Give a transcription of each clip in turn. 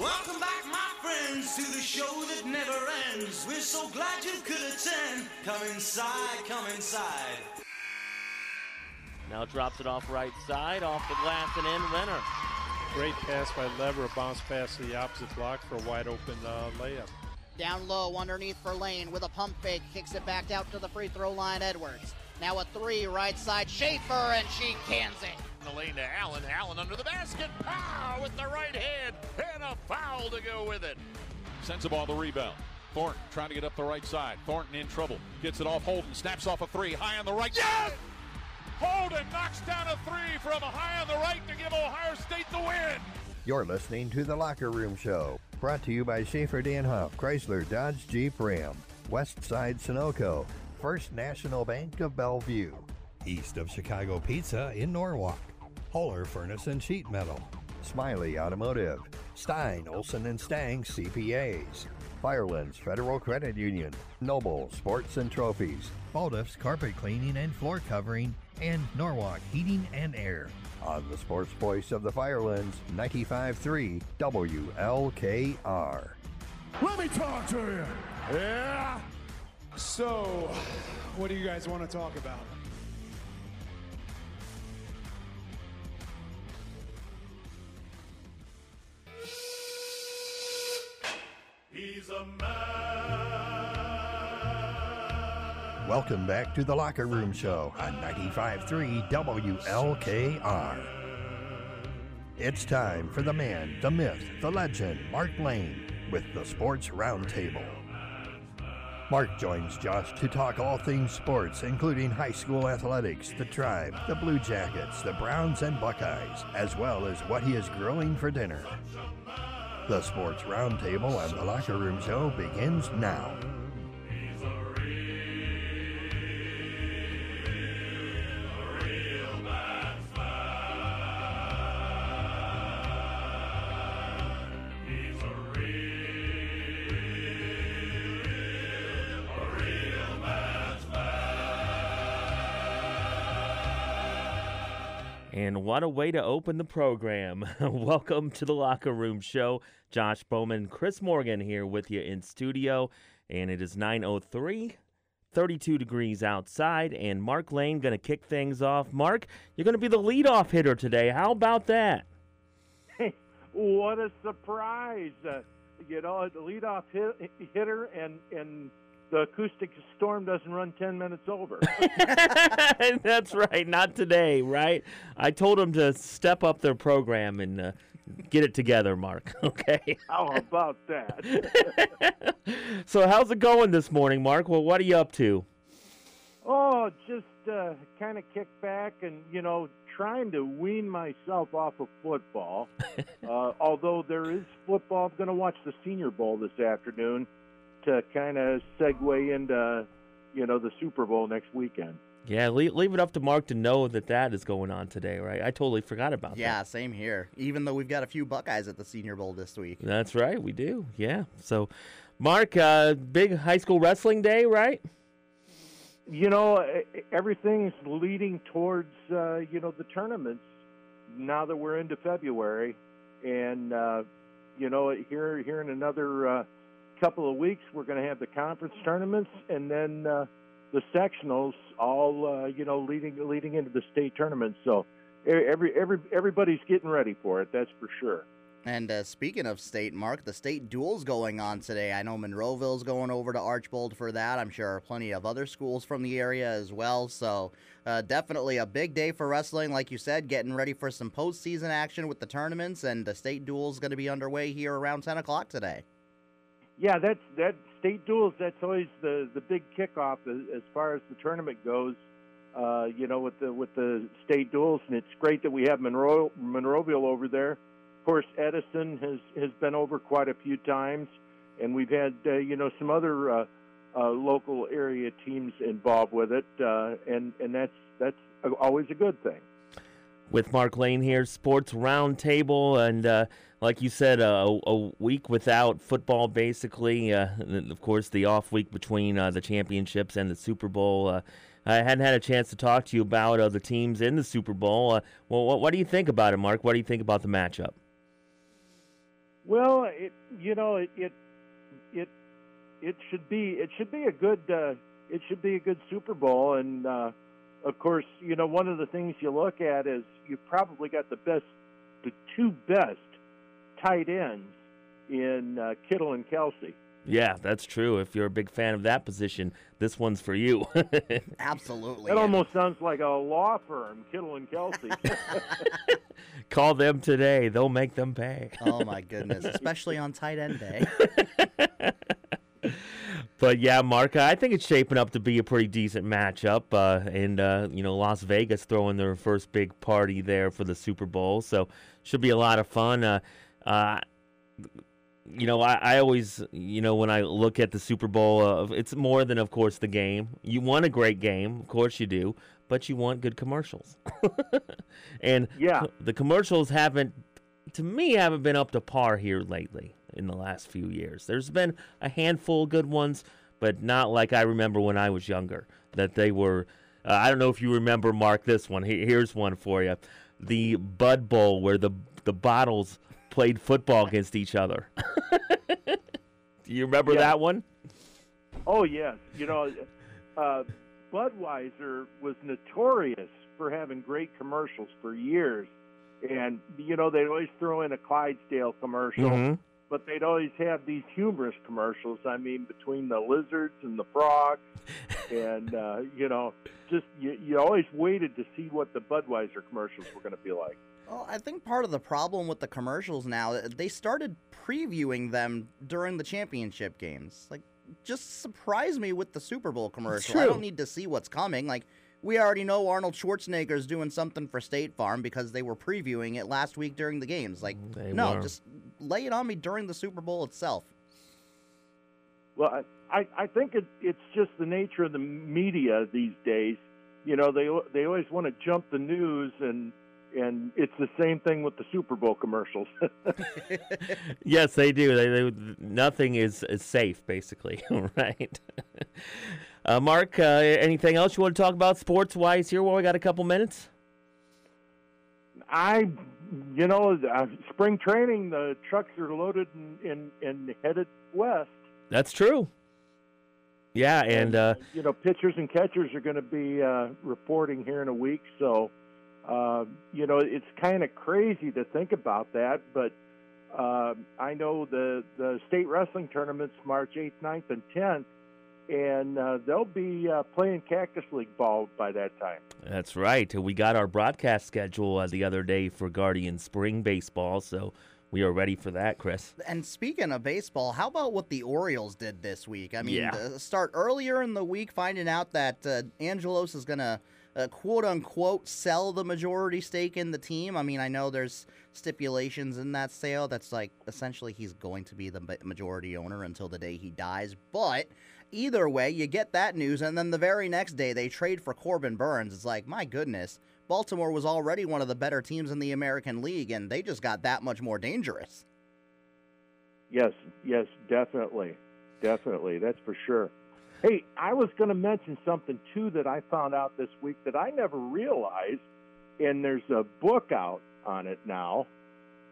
Welcome back, my friends, to the show that never ends. We're so glad you could attend. Come inside, come inside. Now drops it off right side, off the glass and in. Renner. Great pass by Lever, a bounce pass to the opposite block for a wide open uh, layup. Down low underneath for Lane with a pump fake, kicks it back out to the free throw line. Edwards. Now a three, right side, Schaefer, and she cans it. The lane to Allen. Allen under the basket. Pow with the right hand. And a foul to go with it. Sends the ball the rebound. Thornton trying to get up the right side. Thornton in trouble. Gets it off Holden. Snaps off a three. High on the right. Yes! Holden knocks down a three from high on the right to give Ohio State the win. You're listening to The Locker Room Show, brought to you by Schaefer Danhoff, Chrysler, Dodge, Jeep, Ram, Westside Sunoco, First National Bank of Bellevue, east of Chicago Pizza in Norwalk, Holler Furnace and Sheet Metal, Smiley Automotive, Stein, Olson and Stang CPAs, Firelands Federal Credit Union, Noble Sports and Trophies, Baldiff's Carpet Cleaning and Floor Covering, and Norwalk Heating and Air. On the sports voice of the Firelands, 95.3 WLKR. Let me talk to you. Yeah. So, what do you guys want to talk about? He's a man. Welcome back to the Locker Room Show on 95.3 WLKR. It's time for the man, the myth, the legend, Mark Lane, with the Sports Roundtable. Mark joins Josh to talk all things sports, including high school athletics, the tribe, the Blue Jackets, the Browns, and Buckeyes, as well as what he is grilling for dinner. The Sports Roundtable and the Locker Room Show begins now. What a way to open the program. Welcome to the Locker Room Show. Josh Bowman, Chris Morgan here with you in studio. And it is 9.03, 32 degrees outside. And Mark Lane going to kick things off. Mark, you're going to be the leadoff hitter today. How about that? Hey, what a surprise! Uh, you know, the leadoff hit, hitter, and and the acoustic storm doesn't run ten minutes over. That's right. Not today, right? I told them to step up their program and uh, get it together, Mark. Okay. How about that? so, how's it going this morning, Mark? Well, what are you up to? oh, just uh, kind of kick back and you know trying to wean myself off of football. uh, although there is football, I'm going to watch the Senior Bowl this afternoon to kind of segue into you know the Super Bowl next weekend. Yeah, leave, leave it up to Mark to know that that is going on today, right? I totally forgot about Yeah, that. Yeah, same here. Even though we've got a few Buckeyes at the Senior Bowl this week. That's right, we do. Yeah. So, Mark, uh, big high school wrestling day, right? you know everything's leading towards uh, you know the tournaments now that we're into February, and uh, you know here here in another uh, couple of weeks we're going to have the conference tournaments and then uh, the sectionals all uh, you know leading leading into the state tournament. So every every everybody's getting ready for it. That's for sure. And uh, speaking of state, Mark, the state duel's going on today. I know Monroeville's going over to Archbold for that. I'm sure plenty of other schools from the area as well. So uh, definitely a big day for wrestling, like you said, getting ready for some postseason action with the tournaments. And the state duel's going to be underway here around 10 o'clock today. Yeah, that's that state duels. That's always the the big kickoff as, as far as the tournament goes. Uh, you know, with the with the state duels, and it's great that we have Monroe Monroeville over there. Of course, Edison has has been over quite a few times, and we've had uh, you know some other uh, uh, local area teams involved with it, uh, and and that's that's always a good thing. With Mark Lane here, Sports Roundtable, and uh, like you said, uh, a, week without football, basically. Uh, of course, the off week between uh, the championships and the Super Bowl. Uh, I hadn't had a chance to talk to you about the teams in the Super Bowl. Uh, well, what, what do you think about it, Mark? What do you think about the matchup? Well, it you know it it it, it should be it should be a good uh, it should be a good Super Bowl, and of course you know one of the things you look at is you've probably got the best the two best tight ends in uh, Kittle and Kelsey. Yeah, that's true. If you're a big fan of that position, this one's for you. Absolutely. That and- almost sounds like a law firm, Kittle and Kelsey. Call them today. They'll make them pay. oh my goodness, especially on tight end day. But yeah, Mark, I think it's shaping up to be a pretty decent matchup. Uh, and, uh, you know, Las Vegas throwing their first big party there for the Super Bowl. So should be a lot of fun. Uh, uh, you know, I, I always, you know, when I look at the Super Bowl, uh, it's more than, of course, the game. You want a great game, of course you do, but you want good commercials. and Yeah. the commercials haven't, to me, haven't been up to par here lately in the last few years. There's been a handful of good ones, but not like I remember when I was younger. That they were. Uh, I don't know if you remember, Mark. This one. Here's one for you: the Bud Bowl, where the the bottles played football against each other. Do you remember Yeah. that one? Oh yes, you know, uh, Budweiser was notorious for having great commercials for years, and you know they'd always throw in a Clydesdale commercial, Mhm. but they'd always have these humorous commercials. I mean, between the lizards and the frogs, and uh, you know, just you, you always waited to see what the Budweiser commercials were going to be like. Well, I think part of the problem with the commercials now, uh, they started previewing them during the championship games. Like, just surprise me with the Super Bowl commercial. I don't need to see what's coming. Like, we already know Arnold Schwarzenegger's doing something for State Farm because they were previewing it last week during the games. Like, They no, were. just lay it on me during the Super Bowl itself. Well, I, I, I think it, it's just the nature of the media these days. You know, they they always want to jump the news, and and it's the same thing with the Super Bowl commercials. yes, they do. They, they nothing is, is safe, basically. right. Uh, Mark, uh, anything else you want to talk about sports wise here? While we got a couple minutes. I, you know, uh, spring training, the trucks are loaded and, and, and headed west. That's true. Yeah, and uh, you know, pitchers and catchers are going to be uh, reporting here in a week. So, uh, you know, it's kind of crazy to think about that. But uh, I know the the state wrestling tournaments March 8th, 9th, and 10th, and uh, they'll be uh, playing Cactus League ball by that time. that's right. We got our broadcast schedule uh, the other day for Guardian Spring Baseball, so we are ready for that, Chris. And speaking of baseball, how about what the Orioles did this week? I mean, Yeah. uh, start earlier in the week finding out that uh, Angelos is going to uh, quote unquote sell the majority stake in the team. I mean, I know there's stipulations in that sale that's like essentially he's going to be the majority owner until the day he dies. But either way, you get that news, and then the very next day they trade for Corbin Burnes. It's like, my goodness. Baltimore was already one of the better teams in the American League, and they just got that much more dangerous. Yes, yes, definitely. Definitely. That's for sure. Hey, I was going to mention something too that I found out this week that I never realized, and there's a book out on it now.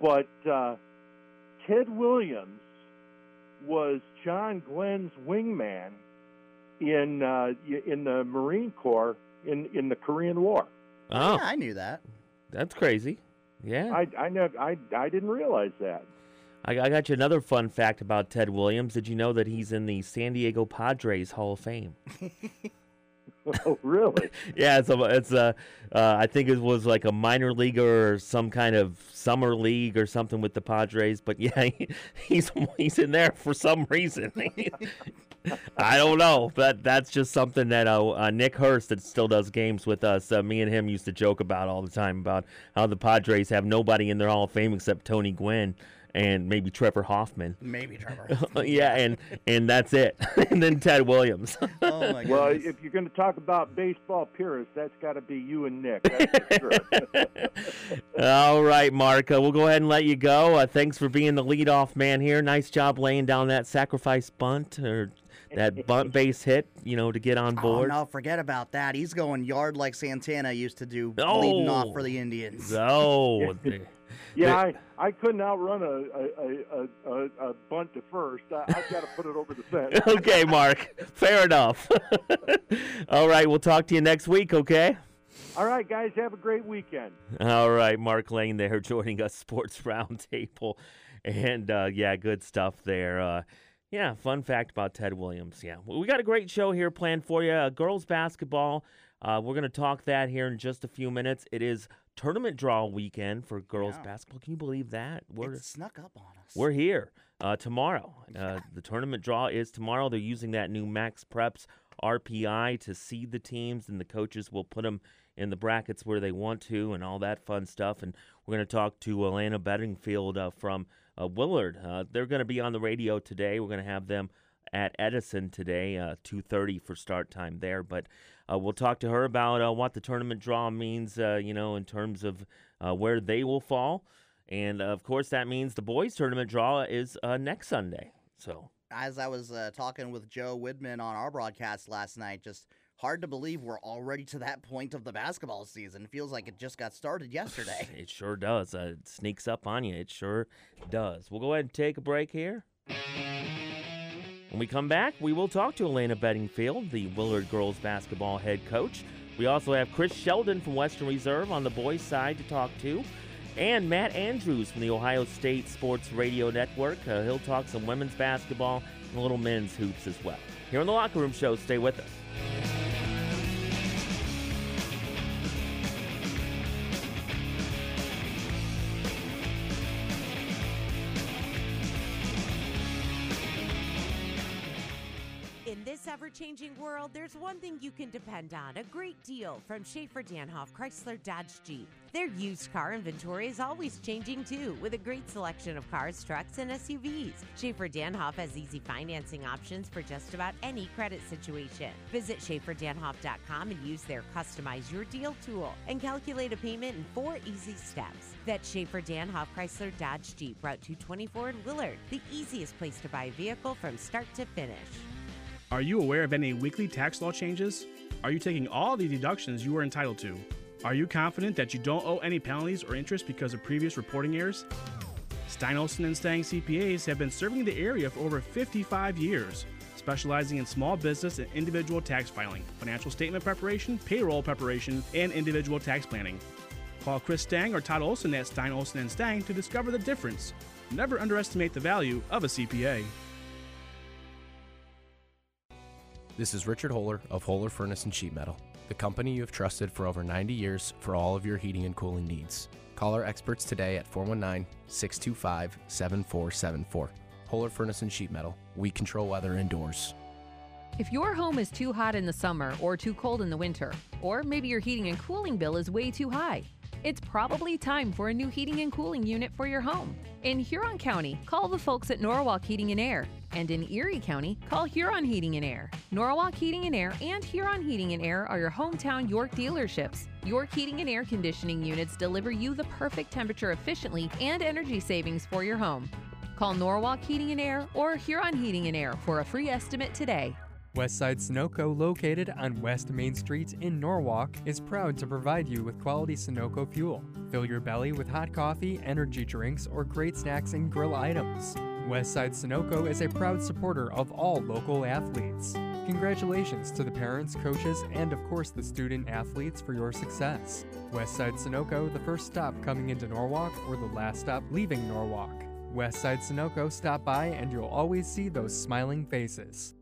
But uh, Ted Williams was John Glenn's wingman in uh, in the Marine Corps in in the Korean War. Oh, Yeah, I knew that. that's crazy. Yeah. I I never I I didn't realize that. I, I got you another fun fact about Ted Williams. Did you know that he's in the San Diego Padres Hall of Fame? oh, really? yeah, it's a, it's a uh, I think it was like a minor leaguer or some kind of summer league or something with the Padres. But yeah, he, he's he's in there for some reason. I don't know, but that's just something that uh, uh, Nick Hurst that still does games with us. Uh, me and him used to joke about all the time about how the Padres have nobody in their Hall of Fame except Tony Gwynn and maybe Trevor Hoffman. Maybe Trevor. yeah, and and that's it. and then Ted Williams. oh my Well, if you're going to talk about baseball purists, that's got to be you and Nick. That's for sure. All right, Mark. Uh, we'll go ahead and let you go. Uh, thanks for being the leadoff man here. Nice job laying down that sacrifice bunt or that bunt base hit, you know, to get on board. Oh board. no, forget about that. He's going yard like Santana used to do, leading off Oh. for the Indians. So, Yeah, I, I couldn't outrun a a, a, a, a bunt to first. I, I've got to put it over the fence. okay, Mark. Fair enough. All right, we'll talk to you next week, okay? All right, guys, have a great weekend. All right, Mark Lane there joining us, Sports Roundtable. And uh, yeah, good stuff there. Uh, yeah, fun fact about Ted Williams. Yeah, we got a great show here planned for you. Uh, girls basketball. Uh, we're going to talk that here in just a few minutes. It is tournament draw weekend for girls Yeah. basketball. Can you believe that? We're It snuck up on us. we're here uh, tomorrow. Uh, the tournament draw is tomorrow. They're using that new MaxPreps RPI to seed the teams, and the coaches will put them in the brackets where they want to, and all that fun stuff. And we're going to talk to Alanna Bedingfield uh, from uh, Willard. Uh, they're going to be on the radio today. We're going to have them at Edison today, uh, 2:30 for start time there. But uh, we'll talk to her about uh, what the tournament draw means, uh, you know, in terms of uh, where they will fall. And of course, that means the boys' tournament draw is uh, next Sunday. So As I was uh, talking with Joe Widman on our broadcast last night, just hard to believe we're already to that point of the basketball season. It feels like it just got started yesterday. it sure does. Uh, it sneaks up on you. It sure does. We'll go ahead and take a break here. When we come back, we will talk to Alanna Bedingfield, the Willard girls basketball head coach. We also have Chris Sheldon from Western Reserve on the boys' side to talk to, and Matt Andrews from the Ohio State Sports Radio Network. Uh, he'll talk some women's basketball and a little men's hoops as well. Here on the Locker Room Show, stay with us. Ever changing world, there's one thing you can depend on a great deal from Schaefer Danhoff Chrysler Dodge Jeep. Their used car inventory is always changing too, with a great selection of cars, trucks, and SUVs. Schaefer Danhoff has easy financing options for just about any credit situation. Visit SchaeferDanhoff.com and use their Customize Your Deal tool and calculate a payment in four easy steps. That's Schaefer Danhoff Chrysler Dodge Jeep, Route 224 in Willard, the easiest place to buy a vehicle from start to finish. Are you aware of any weekly tax law changes? Are you taking all the deductions you are entitled to? Are you confident that you don't owe any penalties or interest because of previous reporting errors? Stein Olson and Stang CPAs have been serving the area for over 55 years, specializing in small business and individual tax filing, financial statement preparation, payroll preparation, and individual tax planning. Call Chris Stang or Todd Olson at Stein Olson and Stang to discover the difference. Never underestimate the value of a CPA. This is Richard Holler of Holler Furnace and Sheet Metal, the company you have trusted for over 90 years for all of your heating and cooling needs. Call our experts today at 419 625 7474. Holler Furnace and Sheet Metal. We control weather indoors. If your home is too hot in the summer or too cold in the winter, or maybe your heating and cooling bill is way too high, it's probably time for a new heating and cooling unit for your home. In Huron County, call the folks at Norwalk Heating and Air. And in Erie County, call Huron Heating and Air. Norwalk Heating and Air and Huron Heating and Air are your hometown York dealerships. York Heating and Air Conditioning units deliver you the perfect temperature efficiently and energy savings for your home. Call Norwalk Heating and Air or Huron Heating and Air for a free estimate today. Westside Sunoco, located on West Main Street in Norwalk, is proud to provide you with quality Sunoco fuel. Fill your belly with hot coffee, energy drinks, or great snacks and grill items. Westside Sunoco is a proud supporter of all local athletes. Congratulations to the parents, coaches, and of course the student athletes for your success. Westside Sunoco, the first stop coming into Norwalk or the last stop leaving Norwalk. Westside Sunoco, stop by and you'll always see those smiling faces.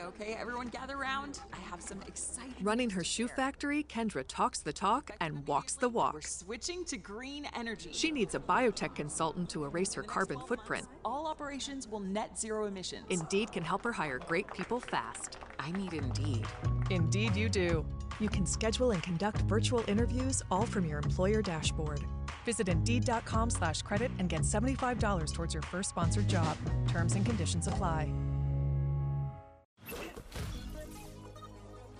Okay, everyone gather round. I have some exciting. Running her shoe factory, Kendra talks the talk and walks the walk. We're switching to green energy. She needs a biotech consultant to erase her carbon footprint. All operations will net zero emissions. Indeed can help her hire great people fast. I need Indeed. Indeed, you do. You can schedule and conduct virtual interviews all from your employer dashboard. Visit Indeed.com slash credit and get $75 towards your first sponsored job. Terms and conditions apply.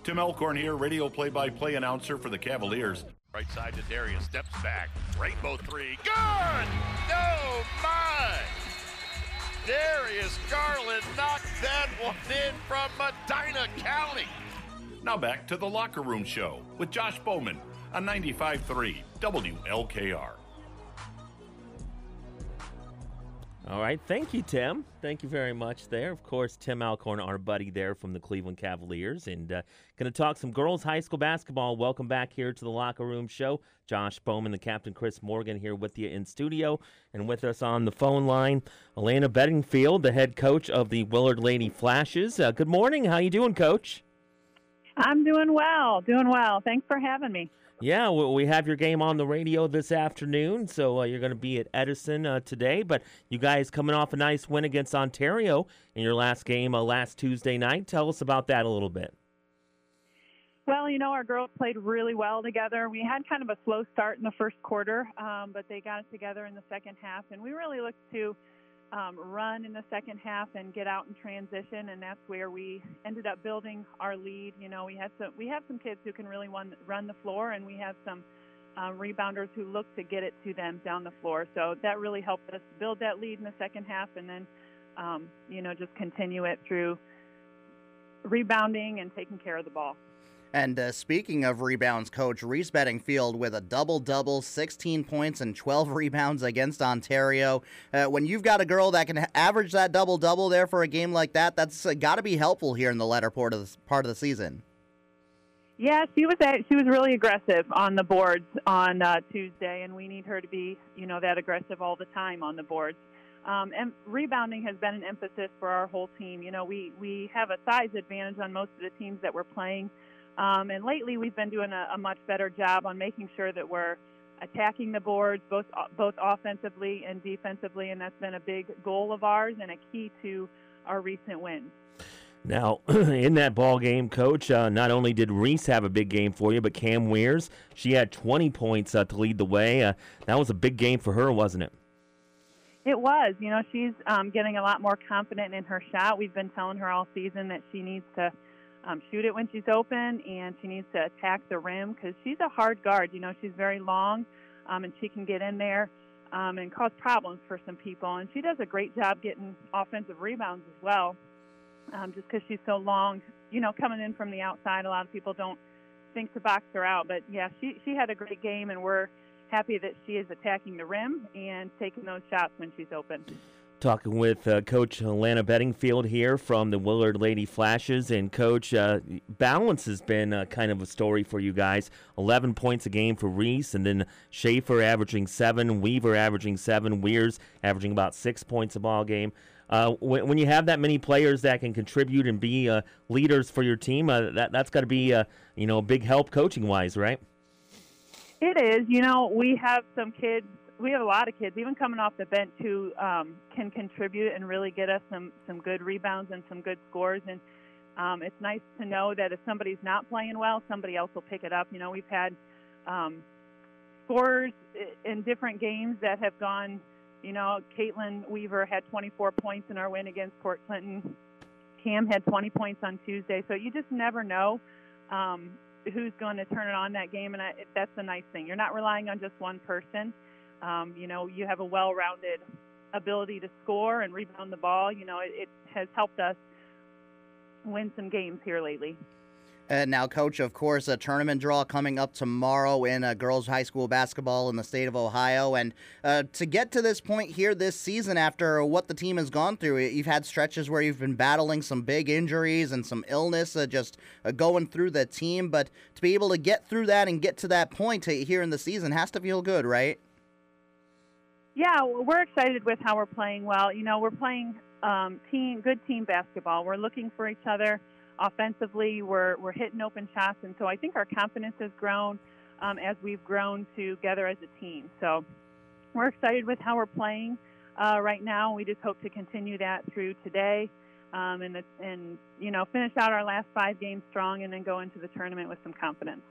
Tim Alcorn here, radio play-by-play announcer for the Cavaliers. Right side to Darius, steps back. Rainbow three. Good! No, my! Darius Garland knocked that one in from Medina County. Now back to the Locker Room Show with Josh Bowman on 95.3 WLKR. All right. Thank you, Tim. Thank you very much there. Of course, Tim Alcorn, our buddy there from the Cleveland Cavaliers. And uh, going to talk some girls high school basketball. Welcome back here to the Locker Room Show. Josh Bowman, the captain, Chris Morgan here with you in studio. And with us on the phone line, Alanna Bedingfield, the head coach of the Willard Lady Flashes. Uh, good morning. How you doing, Coach? I'm doing well. Doing well. Thanks for having me. Yeah, we have your game on the radio this afternoon, so uh, you're going to be at Edison uh, today. But you guys coming off a nice win against Ontario in your last game uh, last Tuesday night. Tell us about that a little bit. Well, you know, our girls played really well together. We had kind of a slow start in the first quarter, um, but they got it together in the second half, and we really looked to um, run in the second half and get out in transition, and that's where we ended up building our lead. You know, we had some we have some kids who can really run run the floor, and we have some um, rebounders who look to get it to them down the floor. So that really helped us build that lead in the second half, and then um, you know just continue it through rebounding and taking care of the ball. And uh, speaking of rebounds, coach, Reese Bedingfield with a double double, 16 points and 12 rebounds against Ontario. Uh, when you've got a girl that can average that double double there for a game like that, that's uh, got to be helpful here in the latter part of the, part of the season. Yeah, she was at, she was really aggressive on the boards on uh, Tuesday, and we need her to be you know that aggressive all the time on the boards. Um, and rebounding has been an emphasis for our whole team. You know, we we have a size advantage on most of the teams that we're playing. Um, and lately, we've been doing a, a, much better job on making sure that we're attacking the boards both both offensively and defensively, and that's been a big goal of ours and a key to our recent wins. Now, in that ball game, Coach, uh, not only did Reese have a big game for you, but Cam Weirs, she had 20 points uh, to lead the way. Uh, that was a big game for her, wasn't it? It was. You know, she's um, getting a lot more confident in her shot. We've been telling her all season that she needs to – um, shoot it when she's open, and she needs to attack the rim because she's a hard guard. You know, she's very long, um, and she can get in there um, and cause problems for some people. And she does a great job getting offensive rebounds as well, um, just because she's so long. You know, coming in from the outside, a lot of people don't think to box her out. But yeah, she she had a great game, and we're happy that she is attacking the rim and taking those shots when she's open. Talking with uh, Coach Alanna Bedingfield here from the Willard Lady Flashes. And, Coach, uh, balance has been uh, kind of a story for you guys. 11 points a game for Reese, and then Schaefer averaging seven, Weaver averaging seven, Weirs averaging about six points a ball game. Uh, when, when, you have that many players that can contribute and be uh, leaders for your team, uh, that, that's got to be, you know, a big help coaching wise, right? It is. You know, we have some kids we have a lot of kids, even coming off the bench, who um, can contribute and really get us some some good rebounds and some good scores. And um, it's nice to know that if somebody's not playing well, somebody else will pick it up. You know, we've had um, scores in different games that have gone. You know, Caitlin Weaver had 24 points in our win against Port Clinton. Cam had 20 points on Tuesday. So you just never know um, who's going to turn it on that game, and I, that's the nice thing. You're not relying on just one person. Um, you know, you have a well-rounded ability to score and rebound the ball. You know, it, it has helped us win some games here lately. And now, Coach, of course, a tournament draw coming up tomorrow in uh, girls high school basketball in the state of Ohio. And uh, to get to this point here this season, after what the team has gone through, you've had stretches where you've been battling some big injuries and some illness, uh, just uh, going through the team. But to be able to get through that and get to that point uh, here in the season has to feel good, right? Yeah, we're excited with how we're playing well. You know, we're playing um, team, good team basketball. We're looking for each other offensively. We're we're hitting open shots, and so I think our confidence has grown um, as we've grown together as a team. So we're excited with how we're playing uh, right now. We just hope to continue that through today, um, and and you know finish out our last five games strong, and then go into the tournament with some confidence.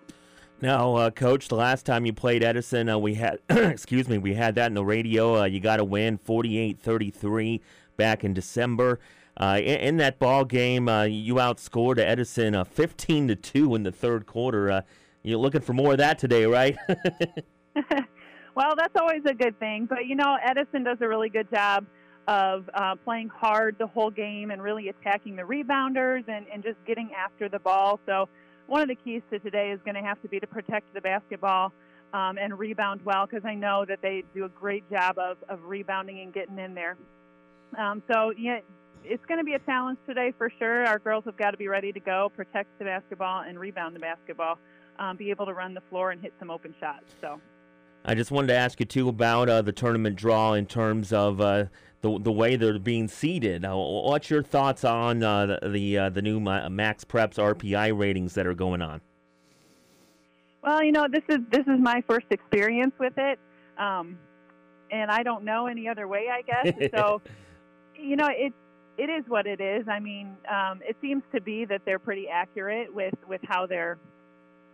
Now, uh, Coach, the last time you played Edison, uh, we had, excuse me, we had that in the radio. Uh, you got a win, 48-33, back in December. Uh, in, in, that ball game, uh, you outscored Edison uh, 15 to two in the third quarter. you're looking for more of that today, right? well, that's always a good thing. But you know, Edison does a really good job of playing hard the whole game and really attacking the rebounders and, and just getting after the ball. So one of the keys to today is going to have to be to protect the basketball um, and rebound well because I know that they do a great job of, of rebounding and getting in there. Um, so yeah, it's going to be a challenge today for sure. Our girls have got to be ready to go, protect the basketball and rebound the basketball, um, be able to run the floor and hit some open shots. So. I just wanted to ask you too about uh, the tournament draw in terms of uh, the the way they're being seeded. Uh, what's your thoughts on uh, the the, uh, the new MaxPreps RPI ratings that are going on? Well, you know, this is this is my first experience with it, um, and I don't know any other way. I guess so. you know, it it is what it is. I mean, um, it seems to be that they're pretty accurate with with how they're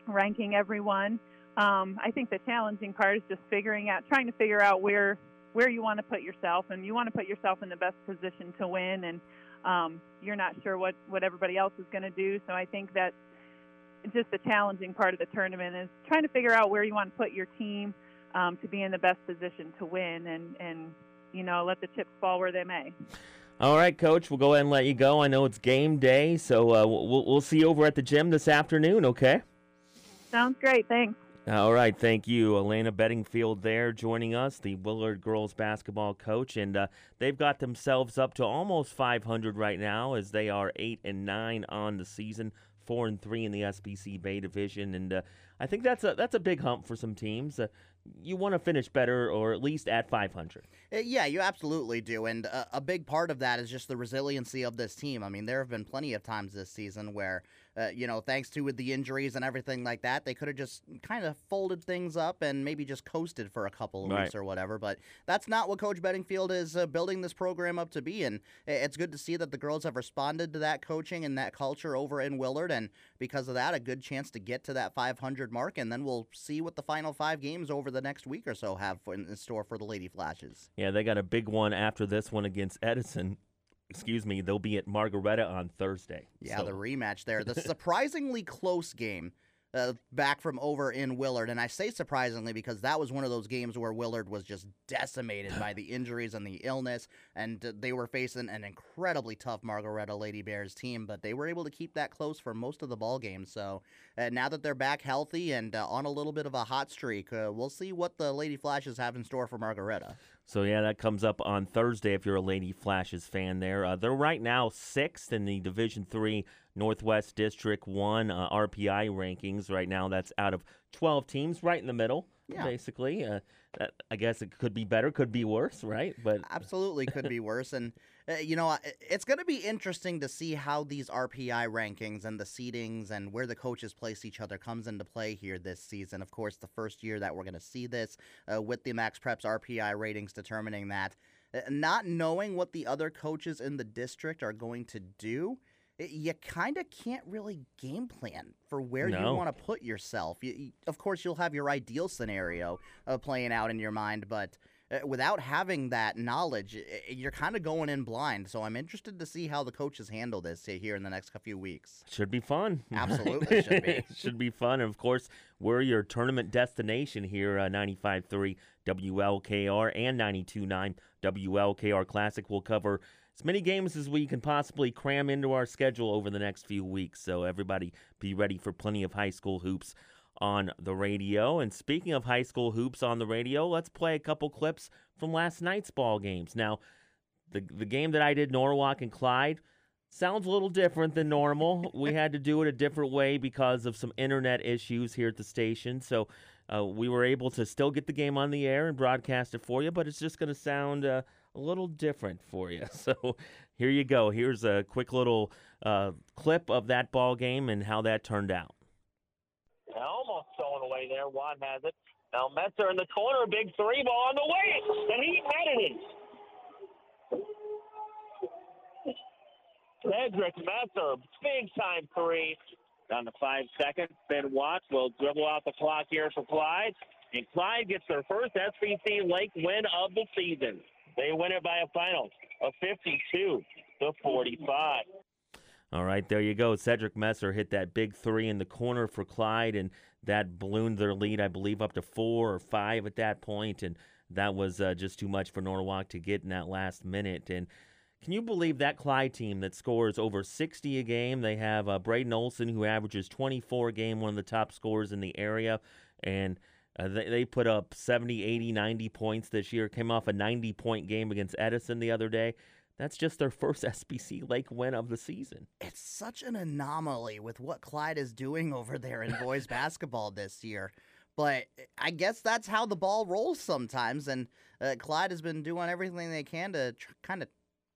ranking everyone. Um, I think the challenging part is just figuring out, trying to figure out where where you want to put yourself, and you want to put yourself in the best position to win, and um, you're not sure what what everybody else is going to do. So I think that's just the challenging part of the tournament is trying to figure out where you want to put your team um, to be in the best position to win, and and you know let the chips fall where they may. All right, Coach. We'll go ahead and let you go. I know it's game day, so uh, we'll we'll see you over at the gym this afternoon. Okay. Sounds great. Thanks. All right, thank you, Alanna Bedingfield. There joining us, the Willard girls basketball coach, and uh, they've got themselves up to almost 500 right now, as they are eight and nine on the season, four and three in the SBC Bay division, and uh, I think that's a that's a big hump for some teams. Uh, you want to finish better or at least at 500. Uh, yeah, you absolutely do. And uh, a big part of that is just the resiliency of this team. I mean, there have been plenty of times this season where uh, you know, thanks to with the injuries and everything like that, they could have just kind of folded things up and maybe just coasted for a couple of right. weeks or whatever. But that's not what Coach Bedingfield is uh, building this program up to be. And it's good to see that the girls have responded to that coaching and that culture over in Willard. And because of that, a good chance to get to that 500 mark. And then we'll see what the final five games over the next week or so have in store for the Lady Flashes. Yeah, they got a big one after this one against Edison excuse me, they'll be at Margaretta on Thursday. Yeah, so. the rematch there. The surprisingly close game uh, back from over in Willard. And I say surprisingly because that was one of those games where Willard was just decimated by the injuries and the illness. And uh, they were facing an incredibly tough Margaretta Lady Bears team, but they were able to keep that close for most of the ball game. So uh, now that they're back healthy and uh, on a little bit of a hot streak, uh, we'll see what the Lady Flashes have in store for Margaretta. So yeah, that comes up on Thursday if you're a Lady Flashes fan. There, uh, they're right now sixth in the Division Three Northwest District One uh, RPI rankings. Right now, that's out of 12 teams, right in the middle, yeah. basically. Uh, I guess it could be better, could be worse, right? But absolutely could be worse. And uh, you know, it's going to be interesting to see how these RPI rankings and the seedings and where the coaches place each other comes into play here this season. Of course, the first year that we're going to see this uh, with the MaxPreps RPI ratings determining that. Uh, not knowing what the other coaches in the district are going to do you kind of can't really game plan for where no. you want to put yourself. You, you, of course, you'll have your ideal scenario uh, playing out in your mind, but uh, without having that knowledge, you're kind of going in blind. So I'm interested to see how the coaches handle this here in the next few weeks. Should be fun. Absolutely, should be. should be fun. And of course, we're your tournament destination here, uh, 95.3 WLKR and 92.9 WLKR Classic. We'll cover as many games as we can possibly cram into our schedule over the next few weeks. So everybody be ready for plenty of high school hoops on the radio. And speaking of high school hoops on the radio, let's play a couple clips from last night's ball games. Now, the the game that I did Norwalk and Clyde sounds a little different than normal. we had to do it a different way because of some internet issues here at the station. So uh, we were able to still get the game on the air and broadcast it for you, but it's just going to sound uh, a little different for you. So here you go. Here's a quick little uh, clip of that ball game and how that turned out. Almost stolen away there. Watt has it. Now in the corner, big three ball on the way, and he netted it. Cedric Metzer, big time three. Down to five seconds. Ben Watts will dribble out the clock here for Clyde. And Clyde gets their first SBC Lake win of the season. They win it by a final of 52 to 45. All right, there you go. Cedric Messer hit that big three in the corner for Clyde, and that ballooned their lead, I believe, up to four or five at that point, and that was uh, just too much for Norwalk to get in that last minute. And can you believe that Clyde team that scores over 60 a game? They have uh, Braden Olson, who averages 24 a game, one of the top scorers in the area, and – uh, they, they put up 70, 80, 90 points this year. Came off a 90 point game against Edison the other day. that's just their first SBC Lake win of the season. It's such an anomaly with what Clyde is doing over there in boys basketball this year. But I guess that's how the ball rolls sometimes. And uh, Clyde has been doing everything they can to tr- kind of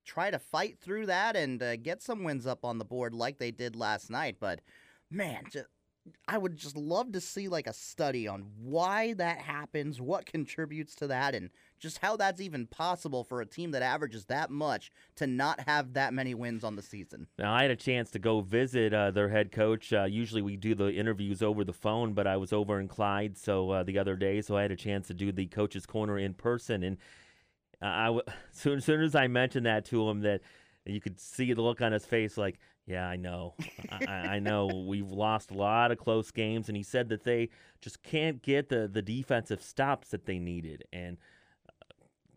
try to fight through that and uh, get some wins up on the board like they did last night. But man, just, I would just love to see like a study on why that happens, what contributes to that, and just how that's even possible for a team that averages that much to not have that many wins on the season. Now, I had a chance to go visit uh, their head coach. Uh, usually we do the interviews over the phone, but I was over in Clyde so uh, the other day, so I had a chance to do the coach's corner in person. And I w- soon, as soon as I mentioned that to him, that you could see the look on his face, like, yeah, I know, I, I know. We've lost a lot of close games, and he said that they just can't get the the defensive stops that they needed, and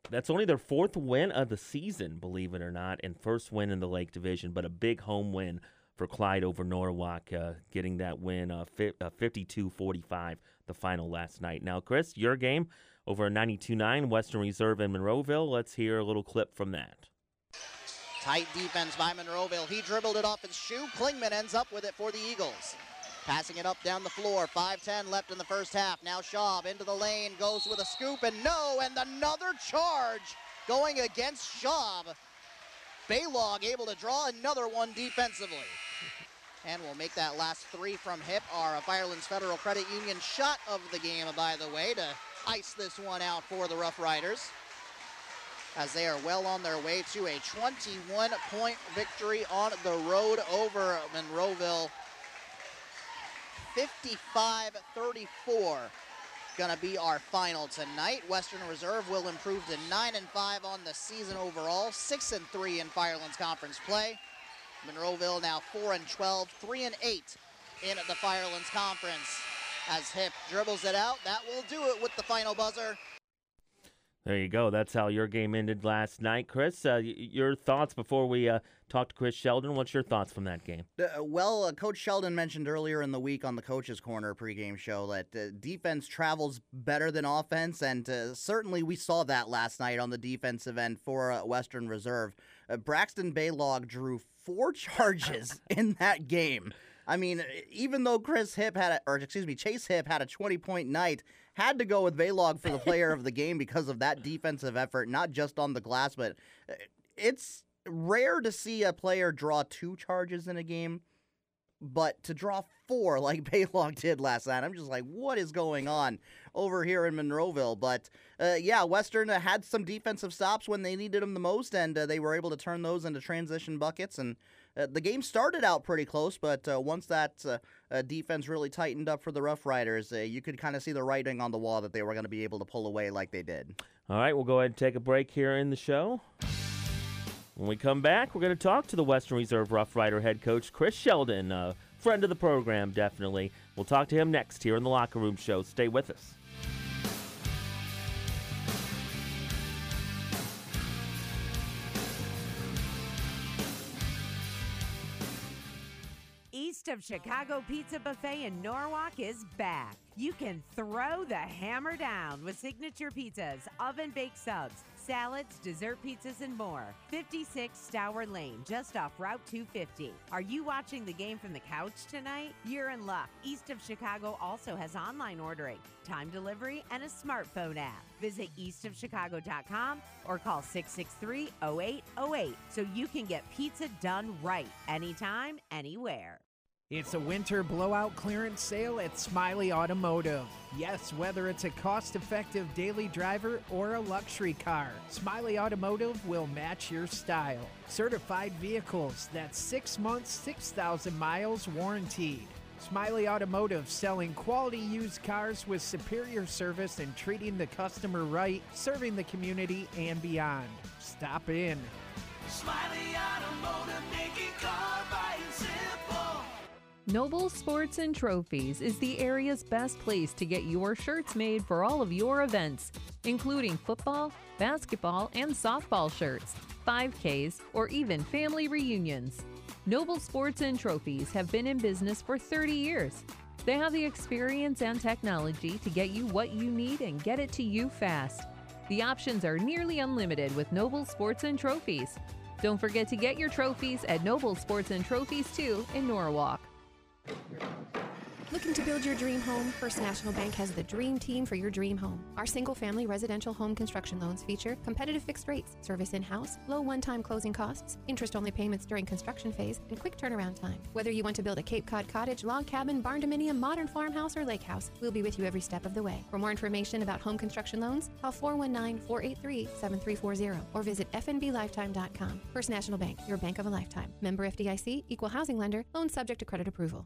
that's only their fourth win of the season, believe it or not, and first win in the Lake Division, but a big home win for Clyde over Norwalk, uh, getting that win uh, fi- uh, 52-45, the final last night. Now, Chris, your game over 92-9 Western Reserve in Monroeville. Let's hear a little clip from that. Tight defense by Monroeville. He dribbled it off his shoe. Klingman ends up with it for the Eagles. Passing it up down the floor. 5-10 left in the first half. Now Schaub into the lane, goes with a scoop, and no, and another charge going against Schaub. Baylog able to draw another one defensively. And we'll make that last three from hip our Firelands Federal Credit Union shot of the game, by the way, to ice this one out for the Rough Riders as they are well on their way to a 21 point victory on the road over Monroeville. 55 34 going to be our final tonight. Western Reserve will improve to 9 and 5 on the season overall, 6 and 3 in Firelands Conference play. Monroeville now 4 and 12, 3 and 8 in the Firelands Conference. As Hip dribbles it out, that will do it with the final buzzer. There you go. That's how your game ended last night, Chris. Uh, your thoughts before we uh, talk to Chris Sheldon? What's your thoughts from that game? Uh, well, uh, Coach Sheldon mentioned earlier in the week on the Coach's Corner pregame show that uh, defense travels better than offense, and uh, certainly we saw that last night on the defensive end for Western Reserve. Braxton Baylog drew four charges in that game. I mean, even though Chris Hip had, a, or excuse me, Chase Hip had a 20 point night, had to go with Baylog for the player of the game because of that defensive effort, not just on the glass, but uh, it's rare to see a player draw two charges in a game, but to draw four like Baylog did last night, I'm just like, what is going on over here in Monroeville? But uh, yeah, Western uh, had some defensive stops when they needed them the most, and uh, they were able to turn those into transition buckets. And uh, the game started out pretty close, but uh, once that uh, defense really tightened up for the Rough Riders, uh, you could kind of see the writing on the wall that they were going to be able to pull away like they did. All right, we'll go ahead and take a break here in the show. When we come back, we're going to talk to the Western Reserve Rough Rider head coach, Chris Sheldon, uh, friend of the program, definitely. We'll talk to him next here in the Locker Room Show. Stay with us. East of Chicago Pizza Buffet in Norwalk is back. You can throw the hammer down with signature pizzas, oven baked subs, salads, dessert pizzas, and more. 56 Stour Lane, just off Route 250. Are you watching the game from the couch tonight? You're in luck. East of Chicago also has online ordering, time delivery, and a smartphone app. Visit eastofchicago.com or call 663 0808 so you can get pizza done right anytime, anywhere. It's a winter blowout clearance sale at Smiley Automotive. Yes, whether it's a cost effective daily driver or a luxury car, Smiley Automotive will match your style. Certified vehicles that's six months, 6,000 miles warranted. Smiley Automotive selling quality used cars with superior service and treating the customer right, serving the community and beyond. Stop in. Smiley Automotive, car. Noble Sports and Trophies is the area's best place to get your shirts made for all of your events, including football, basketball, and softball shirts, 5Ks, or even family reunions. Noble Sports and Trophies have been in business for 30 years. They have the experience and technology to get you what you need and get it to you fast. The options are nearly unlimited with Noble Sports and Trophies. Don't forget to get your trophies at Noble Sports and Trophies 2 in Norwalk. Here. Looking to build your dream home? First National Bank has the dream team for your dream home. Our single family residential home construction loans feature competitive fixed rates, service in house, low one time closing costs, interest only payments during construction phase, and quick turnaround time. Whether you want to build a Cape Cod cottage, log cabin, barndominium, modern farmhouse, or lake house, we'll be with you every step of the way. For more information about home construction loans, call 419 483 7340 or visit fnblifetime.com. First National Bank, your bank of a lifetime. Member FDIC, equal housing lender, loan subject to credit approval.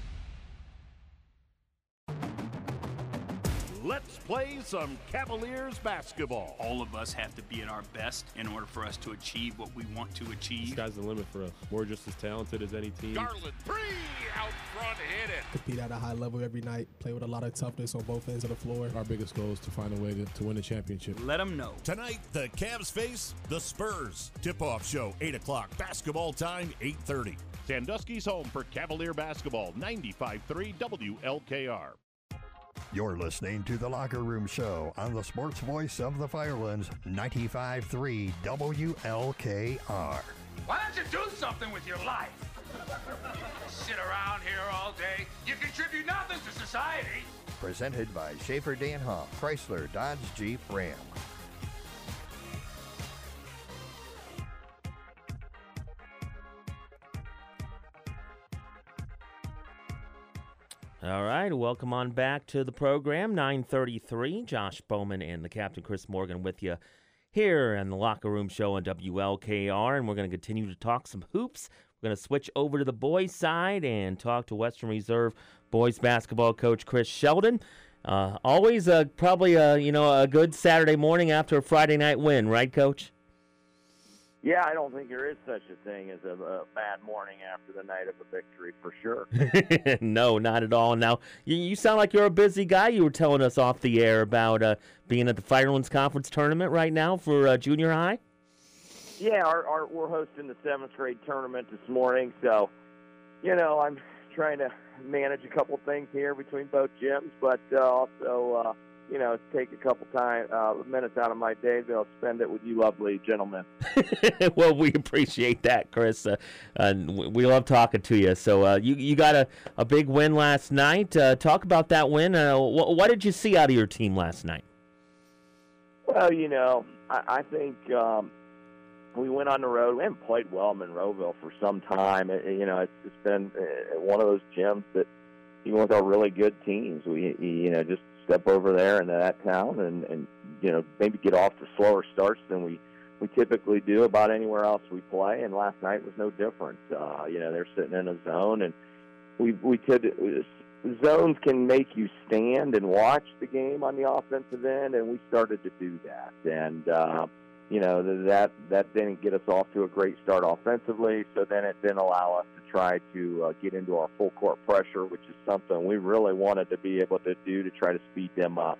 Let's play some Cavaliers basketball. All of us have to be at our best in order for us to achieve what we want to achieve. Sky's the limit for us. We're just as talented as any team. Garland, three out front, hit it. Compete at a high level every night, play with a lot of toughness on both ends of the floor. Our biggest goal is to find a way to, to win a championship. Let them know. Tonight, the Cavs face the Spurs. Tip-off show, 8 o'clock. Basketball time, 8.30. Sandusky's home for Cavalier basketball, 95.3 WLKR. You're listening to The Locker Room Show on the sports voice of the Firelands, 95.3 WLKR. Why don't you do something with your life? Sit around here all day. You contribute nothing to society. Presented by Schaefer Danhoff, Chrysler, Dodge, Jeep, Ram. All right, welcome on back to the program. 933, Josh Bowman and the Captain Chris Morgan with you here in the Locker Room Show on WLKR, and we're going to continue to talk some hoops. We're going to switch over to the boys' side and talk to Western Reserve boys basketball coach Chris Sheldon. Uh, always a, probably a, you know, a good Saturday morning after a Friday night win, right, Coach? Yeah, I don't think there is such a thing as a, a bad morning after the night of a victory, for sure. no, not at all. Now, you, you sound like you're a busy guy. You were telling us off the air about uh, being at the Firelands Conference tournament right now for uh, junior high. Yeah, our, our, we're hosting the seventh grade tournament this morning, so you know I'm trying to manage a couple things here between both gyms, but uh, also uh, you know take a couple time uh, minutes out of my day to spend it with you lovely gentlemen. well, we appreciate that, Chris. Uh, and we love talking to you. So uh, you you got a, a big win last night. Uh, talk about that win. Uh, wh- what did you see out of your team last night? Well, you know, I, I think um, we went on the road. We haven't played well in Monroeville for some time. It, you know, it's, it's been uh, one of those gyms that even with our really good teams, we you know just step over there into that town and and you know maybe get off to slower starts than we we typically do about anywhere else we play. And last night was no different. Uh, you know, they're sitting in a zone, and we we could zones can make you stand and watch the game on the offensive end, and we started to do that. And uh, you know that that didn't get us off to a great start offensively. So then it didn't allow us to try to uh, get into our full court pressure, which is something we really wanted to be able to do to try to speed them up,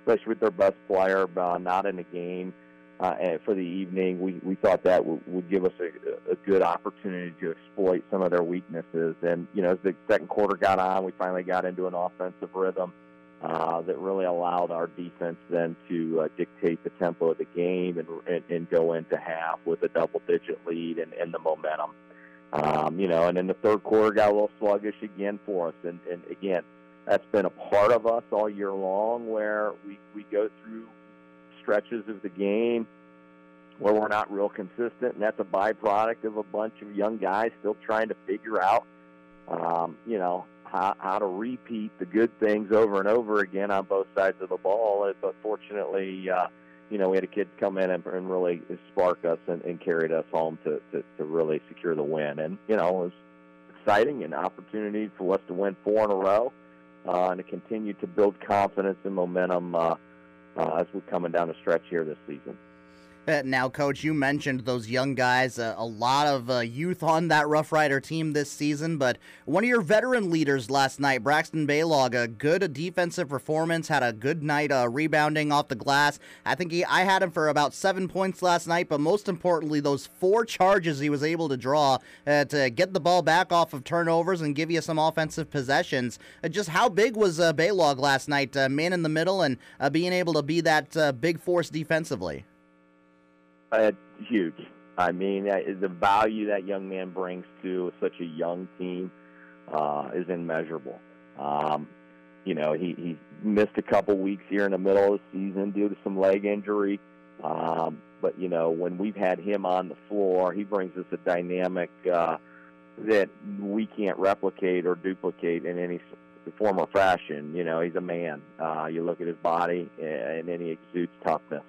especially with their best player uh, not in the game. Uh, and for the evening, we, we thought that w- would give us a, a good opportunity to exploit some of their weaknesses. And, you know, as the second quarter got on, we finally got into an offensive rhythm uh, that really allowed our defense then to uh, dictate the tempo of the game and, and, and go into half with a double digit lead and, and the momentum. Um, you know, and then the third quarter got a little sluggish again for us. And, and again, that's been a part of us all year long where we, we go through stretches of the game where we're not real consistent, and that's a byproduct of a bunch of young guys still trying to figure out, um, you know, how, how to repeat the good things over and over again on both sides of the ball. But fortunately, uh, you know, we had a kid come in and, and really spark us and, and carried us home to, to, to really secure the win. And, you know, it was exciting and opportunity for us to win four in a row uh, and to continue to build confidence and momentum uh, uh, as we're coming down the stretch here this season. Uh, now, Coach, you mentioned those young guys, uh, a lot of uh, youth on that Rough Rider team this season, but one of your veteran leaders last night, Braxton Baylog, a good defensive performance, had a good night uh, rebounding off the glass. I think he, I had him for about seven points last night, but most importantly, those four charges he was able to draw uh, to get the ball back off of turnovers and give you some offensive possessions. Uh, just how big was Baylog last night, man in the middle, and being able to be that big force defensively? Uh, huge. I mean, the value that young man brings to such a young team uh, is immeasurable. Um, you know, he, he missed a couple weeks here in the middle of the season due to some leg injury. Um, but, you know, when we've had him on the floor, he brings us a dynamic uh, that we can't replicate or duplicate in any form or fashion. You know, he's a man. Uh, you look at his body, and then he exudes toughness.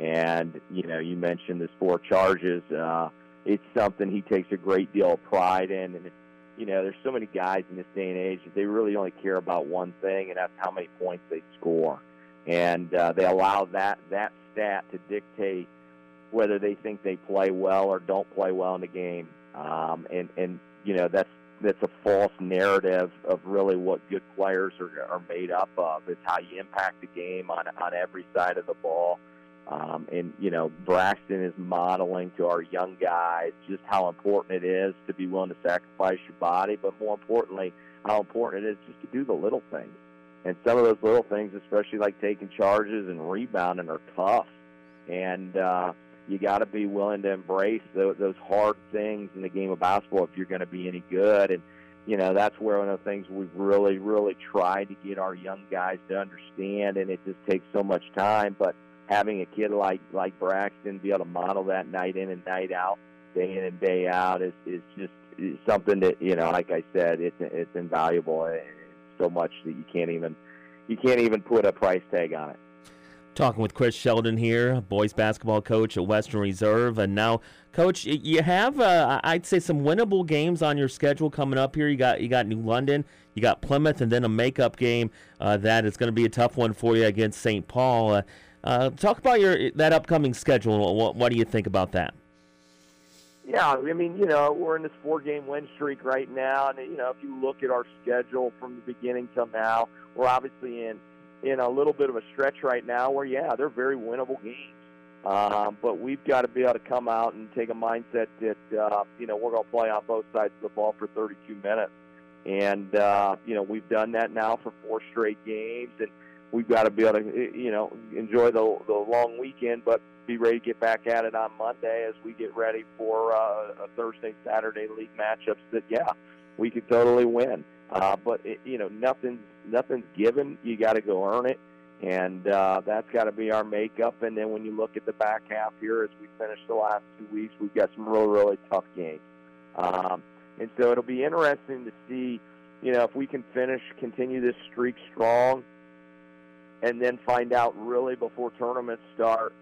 And you know, you mentioned the four charges. Uh, it's something he takes a great deal of pride in, and you know, there's so many guys in this day and age that they really only care about one thing, and that's how many points they score. And uh, they allow that that stat to dictate whether they think they play well or don't play well in the game. Um, and and you know, that's that's a false narrative of really what good players are, are made up of. It's how you impact the game on on every side of the ball. Um, and, you know, Braxton is modeling to our young guys just how important it is to be willing to sacrifice your body, but more importantly, how important it is just to do the little things. And some of those little things, especially like taking charges and rebounding, are tough. And uh, you got to be willing to embrace those, those hard things in the game of basketball if you're going to be any good. And, you know, that's where one of the things we've really, really tried to get our young guys to understand. And it just takes so much time. But having a kid like like Braxton be able to model that night in and night out, day in and day out is is just is something that you know, like I said, it's it's invaluable. It's so much that you can't even you can't even put a price tag on it. Talking with Chris Sheldon here, boys basketball coach at Western Reserve, and now, coach, you have uh, I'd say some winnable games on your schedule coming up here. You got you got New London, you got Plymouth, and then a makeup game uh, that is going to be a tough one for you against St. Paul. Uh, uh, talk about your that upcoming schedule. What, what do you think about that? Yeah, I mean, you know, we're in this four-game win streak right now, and you know, if you look at our schedule from the beginning till now, we're obviously in in a little bit of a stretch right now where, yeah, they're very winnable games. Um, but we've got to be able to come out and take a mindset that uh, you know we're going to play on both sides of the ball for 32 minutes, and uh, you know we've done that now for four straight games, and we've got to be able to, you know, enjoy the the long weekend, but be ready to get back at it on Monday as we get ready for uh, a Thursday Saturday league matchups. That yeah, we could totally win. Uh, but it, you know, nothing's nothing's given. You got to go earn it, and uh, that's got to be our makeup. And then when you look at the back half here, as we finish the last two weeks, we've got some really really tough games. Um, and so it'll be interesting to see, you know, if we can finish, continue this streak strong and then find out really before tournaments start,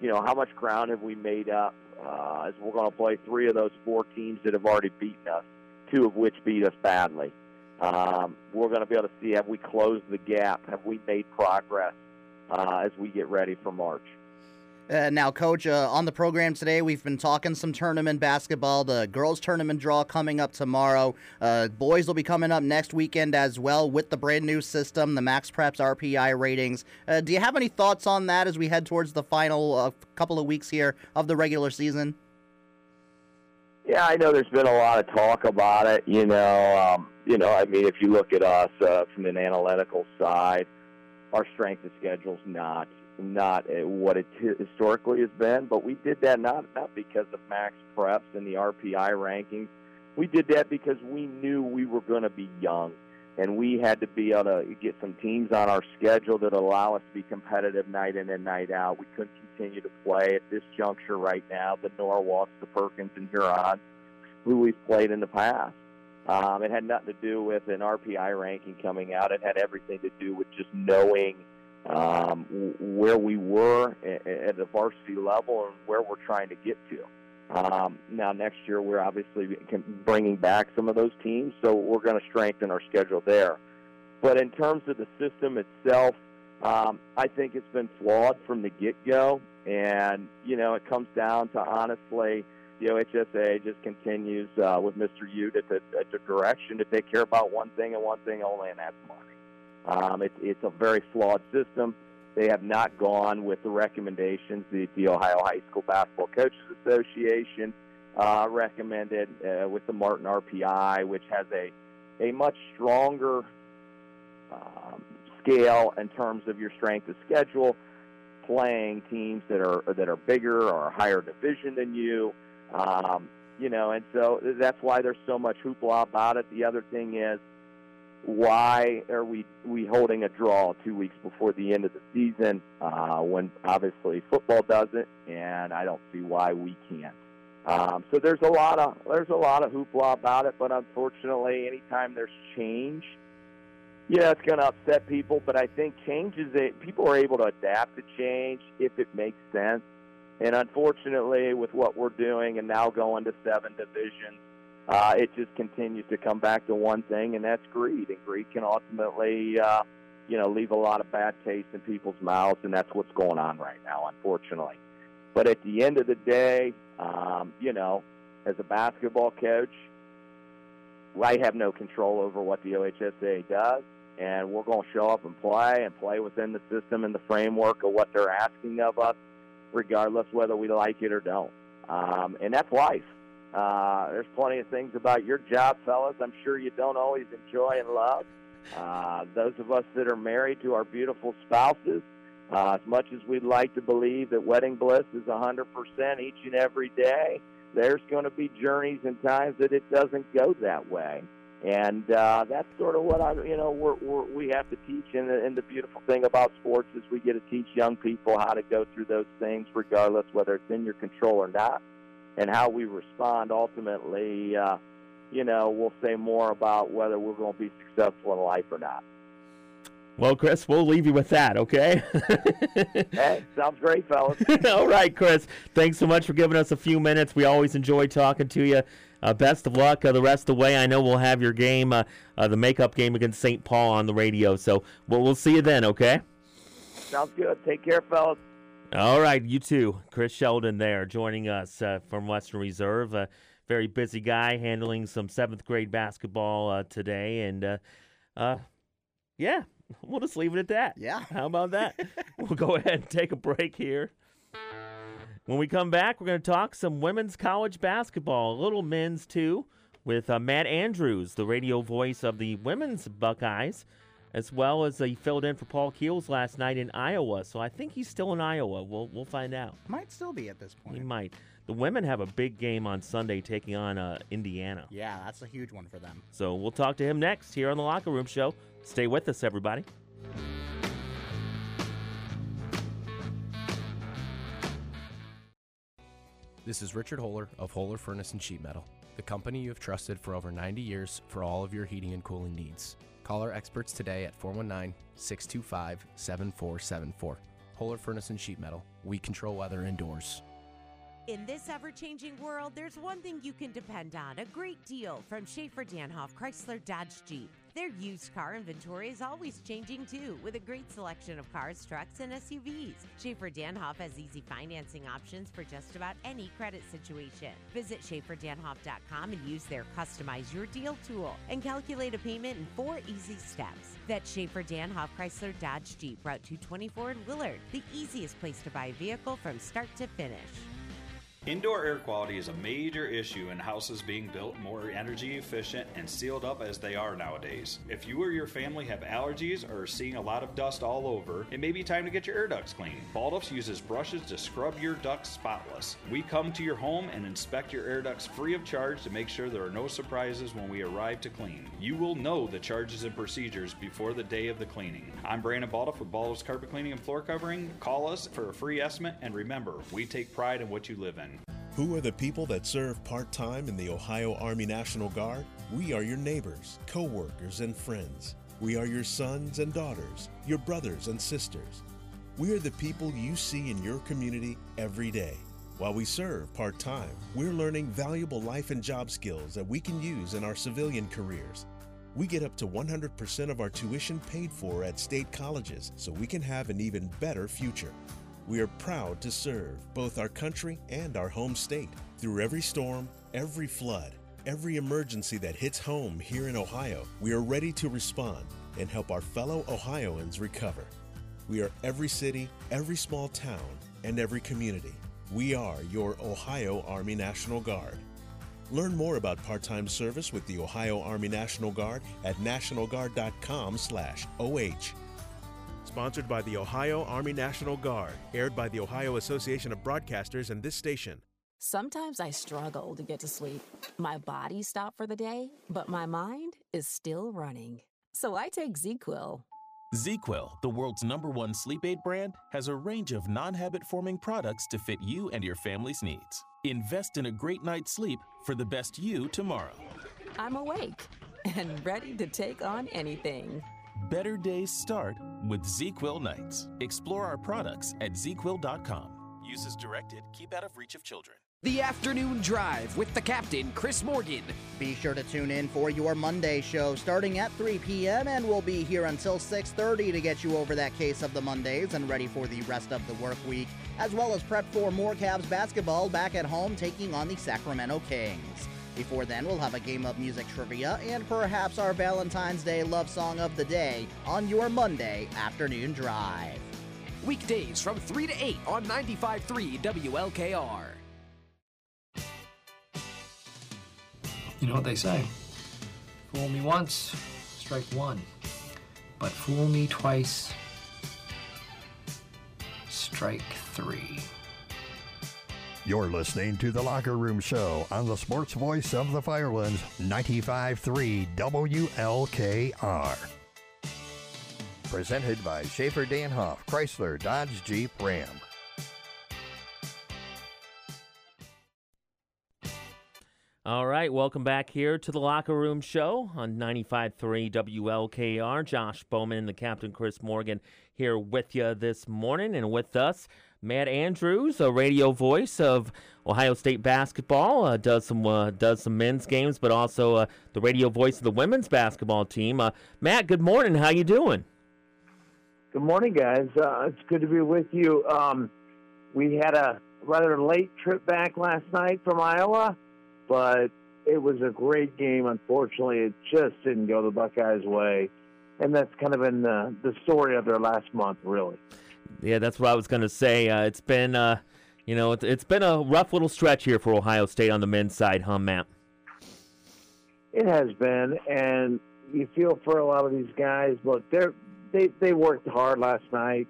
you know, how much ground have we made up? Uh, as we're going to play three of those four teams that have already beaten us, two of which beat us badly. Um, we're going to be able to see have we closed the gap, have we made progress uh, as we get ready for March. Uh, now, Coach, uh, on the program today, we've been talking some tournament basketball. The girls' tournament draw coming up tomorrow. Uh, boys will be coming up next weekend as well with the brand new system, the MaxPreps RPI ratings. Uh, do you have any thoughts on that as we head towards the final uh, couple of weeks here of the regular season? Yeah, I know there's been a lot of talk about it. You know, um, you know, I mean, if you look at us uh, from an analytical side, our strength of schedule's not not what it historically has been, but we did that not not because of max preps and the RPI rankings. We did that because we knew we were going to be young, and we had to be able to get some teams on our schedule that allow us to be competitive night in and night out. We couldn't continue to play at this juncture right now. The Norwalks, the Perkins, and Hurons, who we've played in the past. Um, it had nothing to do with an RPI ranking coming out. It had everything to do with just knowing – um, where we were at the varsity level and where we're trying to get to. Um, now, next year, we're obviously bringing back some of those teams, so we're going to strengthen our schedule there. But in terms of the system itself, Um, I think it's been flawed from the get go. And, you know, it comes down to honestly, the OHSA just continues uh, with Mr. Ute at the, at the direction that they care about one thing and one thing only, and that's money. Um, it, it's a very flawed system. They have not gone with the recommendations that the Ohio High School Basketball Coaches Association uh, recommended uh, with the Martin RPI, which has a a much stronger um, scale in terms of your strength of schedule, playing teams that are that are bigger or higher division than you. Um, you know, and so that's why there's so much hoopla about it. The other thing is, why are we we holding a draw two weeks before the end of the season uh, when obviously football doesn't, and I don't see why we can't. Um, so there's a lot of there's a lot of hoopla about it, but unfortunately, anytime there's change, yeah, it's going to upset people. But I think change is a, people are able to adapt to change if it makes sense. And unfortunately, with what we're doing and now going to seven divisions, uh, it just continues to come back to one thing, and that's greed. And greed can ultimately, uh, you know, leave a lot of bad taste in people's mouths, and that's what's going on right now, unfortunately. But at the end of the day, um, you know, as a basketball coach, I have no control over what the OHSA does, and we're going to show up and play and play within the system and the framework of what they're asking of us, regardless whether we like it or don't. Um, and that's life. Uh, there's plenty of things about your job, fellas. I'm sure you don't always enjoy and love. Uh, those of us that are married to our beautiful spouses, uh, as much as we'd like to believe that wedding bliss is 100% each and every day, there's going to be journeys and times that it doesn't go that way. And uh, that's sort of what I, you know, we're, we're, we have to teach. And the, and the beautiful thing about sports is we get to teach young people how to go through those things, regardless whether it's in your control or not, and how we respond. Ultimately, uh, you know, we'll say more about whether we're going to be successful in life or not. Well, Chris, we'll leave you with that, okay? hey, sounds great, fellas. All right, Chris. Thanks so much for giving us a few minutes. We always enjoy talking to you. Uh, best of luck uh, the rest of the way. I know we'll have your game, uh, uh the makeup game against St. Paul on the radio. So we'll, we'll see you then, okay? Sounds good. Take care, fellas. All right, you too. Chris Sheldon there joining us uh, from Western Reserve. A very busy guy handling some seventh grade basketball uh, today. And yeah, we'll just leave it at that. Yeah. How about that? we'll go ahead and take a break here. When we come back, we're going to talk some women's college basketball, a little men's too, with uh, Matt Andrews, the radio voice of the women's Buckeyes, as well as uh, he filled in for Paul Keels last night in Iowa. So I think he's still in Iowa. We'll we'll find out. Might still be at this point. He might. The women have a big game on Sunday taking on uh, Indiana. Yeah, that's a huge one for them. So we'll talk to him next here on the Locker Room Show. Stay with us, everybody. This is Richard Holler of Holler Furnace and Sheet Metal, the company you have trusted for over 90 years for all of your heating and cooling needs. Call our experts today at 419 625 7474. Holler Furnace and Sheet Metal. We control weather indoors. In this ever changing world, there's one thing you can depend on a great deal from Schaefer Danhoff Chrysler Dodge Jeep. Their used car inventory is always changing too, with a great selection of cars, trucks, and SUVs. Schaefer Danhoff has easy financing options for just about any credit situation. Visit SchaeferDanhoff.com and use their Customize Your Deal tool and calculate a payment in four easy steps. That's Schaefer Danhoff Chrysler Dodge Jeep, Route 224 in Willard, the easiest place to buy a vehicle from start to finish. Indoor air quality is a major issue in houses being built more energy efficient and sealed up as they are nowadays. If you or your family have allergies or are seeing a lot of dust all over, it may be time to get your air ducts cleaned. Balduff's uses brushes to scrub your ducts spotless. We come to your home and inspect your air ducts free of charge to make sure there are no surprises when we arrive to clean. You will know the charges and procedures before the day of the cleaning. I'm Brandon Balduff with Balduff's Carpet Cleaning and Floor Covering. Call us for a free estimate and remember, we take pride in what you live in. Who are the people that serve part time in the Ohio Army National Guard? We are your neighbors, co workers, and friends. We are your sons and daughters, your brothers and sisters. We are the people you see in your community every day. While we serve part time, we're learning valuable life and job skills that we can use in our civilian careers. We get up to 100% of our tuition paid for at state colleges so we can have an even better future. We are proud to serve both our country and our home state. Through every storm, every flood, every emergency that hits home here in Ohio, we are ready to respond and help our fellow Ohioans recover. We are every city, every small town, and every community. We are your Ohio Army National Guard. Learn more about part-time service with the Ohio Army National Guard at nationalguard.com/oh. Sponsored by the Ohio Army National Guard, aired by the Ohio Association of Broadcasters and this station. Sometimes I struggle to get to sleep. My body stopped for the day, but my mind is still running. So I take ZzzQuil. ZzzQuil, the world's number one sleep aid brand, has a range of non habit forming products to fit you and your family's needs. Invest in a great night's sleep for the best you tomorrow. I'm awake and ready to take on anything. Better days start with ZzzQuil nights. Explore our products at ZzzQuil.com. Use as directed, keep out of reach of children. The Afternoon Drive with the captain, Chris Morgan. Be sure to tune in for your Monday show starting at 3 p.m. and we'll be here until 6:30 to get you over that case of the Mondays and ready for the rest of the work week, as well as prep for more Cavs basketball back at home taking on the Sacramento Kings. Before then, we'll have a game of music trivia and perhaps our Valentine's Day love song of the day on your Monday afternoon drive. Weekdays from 3 to 8 on 95.3 WLKR. You know what they say fool me once, strike one. But fool me twice, strike three. You're listening to The Locker Room Show on the sports voice of the Firelands, 95.3 WLKR. Presented by Schaefer Danhoff, Chrysler, Dodge, Jeep, Ram. All right, welcome back here to the Locker Room Show on 95.3 WLKR. Josh Bowman and the Captain Chris Morgan here with you this morning, and with us, Matt Andrews, a radio voice of Ohio State basketball, uh, does some uh, does some men's games, but also uh, the radio voice of the women's basketball team. Uh, Matt, good morning. How you doing? Good morning, guys. Uh, it's good to be with you. Um, we had a rather late trip back last night from Iowa, but it was a great game. Unfortunately, it just didn't go the Buckeyes' way, and that's kind of been the, the story of their last month, really. Yeah, that's what I was going to say. Uh, it's been, uh, you know, it's, it's been a rough little stretch here for Ohio State on the men's side, huh, Matt? It has been, and you feel for a lot of these guys. Look, they're they they worked hard last night.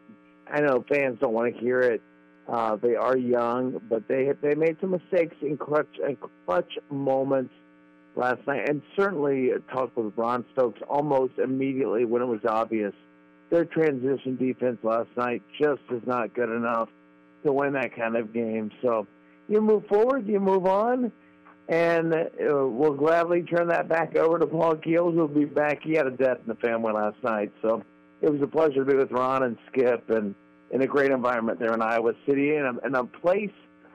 I know fans don't want to hear it. Uh, they are young, but they they made some mistakes in clutch in clutch moments last night, and certainly talked with Ron Stokes almost immediately when it was obvious their transition defense last night just is not good enough to win that kind of game. So you move forward, you move on, and uh, we'll gladly turn that back over to Paul Keels, who'll be back. He had a death in the family last night, so it was a pleasure to be with Ron and Skip, and in a great environment there in Iowa City, and a, in a place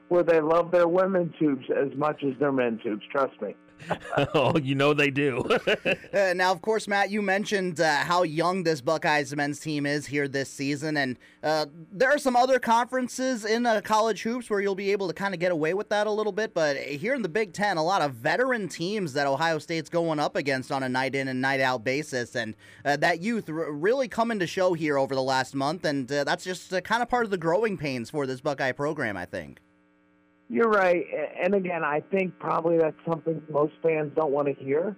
where they love their women tubes as much as their men tubes. Trust me. oh, you know they do. uh, now, of course, Matt, you mentioned uh, how young this Buckeyes men's team is here this season, and uh, there are some other conferences in uh, college hoops where you'll be able to kind of get away with that a little bit. But here in the Big Ten, a lot of veteran teams that Ohio State's going up against on a night in and night out basis, and uh, that youth r- really coming to show here over the last month, and uh, that's just kind of part of the growing pains for this Buckeye program, I think. You're right, and again, I think probably that's something most fans don't want to hear,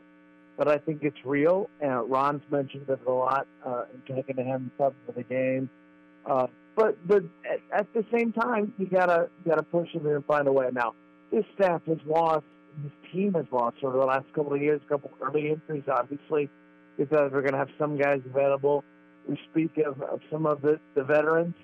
but I think it's real. Uh, Ron's mentioned it a lot, uh, talking to him for the game. Uh, but but at, at the same time, you gotta you gotta push him and find a way. Now, this staff has lost, this team has lost over the last couple of years. A couple early injuries, obviously, because we're gonna have some guys available. We speak of, of some of the, the veterans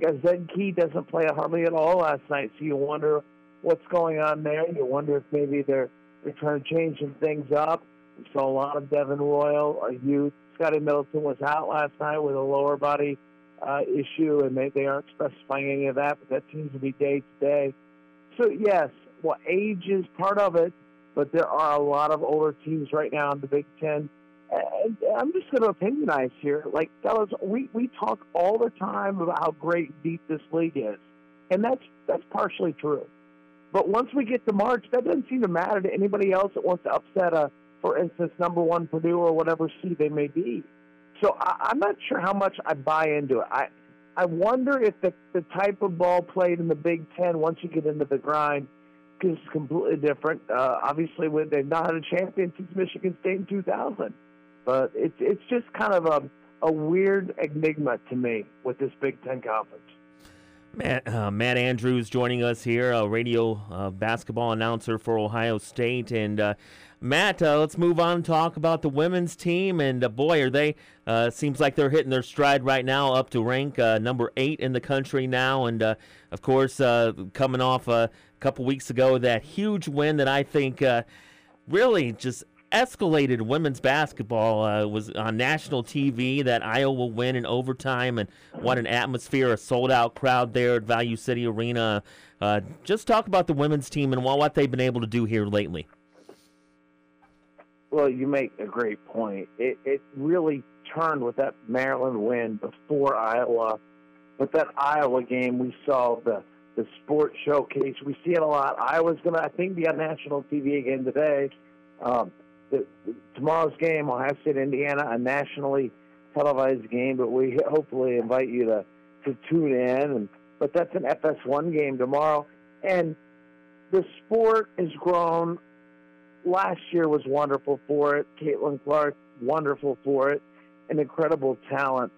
like Key doesn't play a hardly at all last night, so you wonder what's going on there. You wonder if maybe they're they're trying to change some things up. We saw a lot of Devin Royal, a youth. Scotty Middleton was out last night with a lower body uh, issue, and they, they aren't specifying any of that, but that seems to be day to day. So, yes, well, age is part of it, but there are a lot of older teams right now in the Big Ten, I'm just going to opinionize here. Like, fellas, we, we talk all the time about how great deep this league is. And that's that's partially true. But once we get to March, that doesn't seem to matter to anybody else that wants to upset a, for instance, number one Purdue or whatever seed they may be. So I, I'm not sure how much I buy into it. I I wonder if the the type of ball played in the Big Ten once you get into the grind is completely different. Uh, obviously, when they've not had a champion since Michigan State in 2000, but it's it's just kind of a a weird enigma to me with this Big Ten conference. Matt, uh, Matt Andrews joining us here, a radio uh, basketball announcer for Ohio State. And uh, Matt, uh, let's move on and talk about the women's team. And uh, boy, are they, uh, seems like they're hitting their stride right now, up to rank number eight in the country now. And of course, coming off a couple weeks ago, that huge win that I think really just escalated women's basketball. Uh, was on national TV that Iowa win in overtime, and what an atmosphere! A sold out crowd there at Value City Arena. Uh, just talk about the women's team and what they've been able to do here lately. Well, you make a great point. It, it really turned with that Maryland win before Iowa. But that Iowa game, we saw the the sports showcase. We see it a lot. Iowa's going to, I think, be on national TV again today. Um, the, tomorrow's game, Ohio State, Indiana, a nationally televised game, but we hopefully invite you to to tune in. And but that's an FS1 game tomorrow, and the sport has grown. Last year was wonderful for it. Caitlin Clark, wonderful for it, an incredible talent.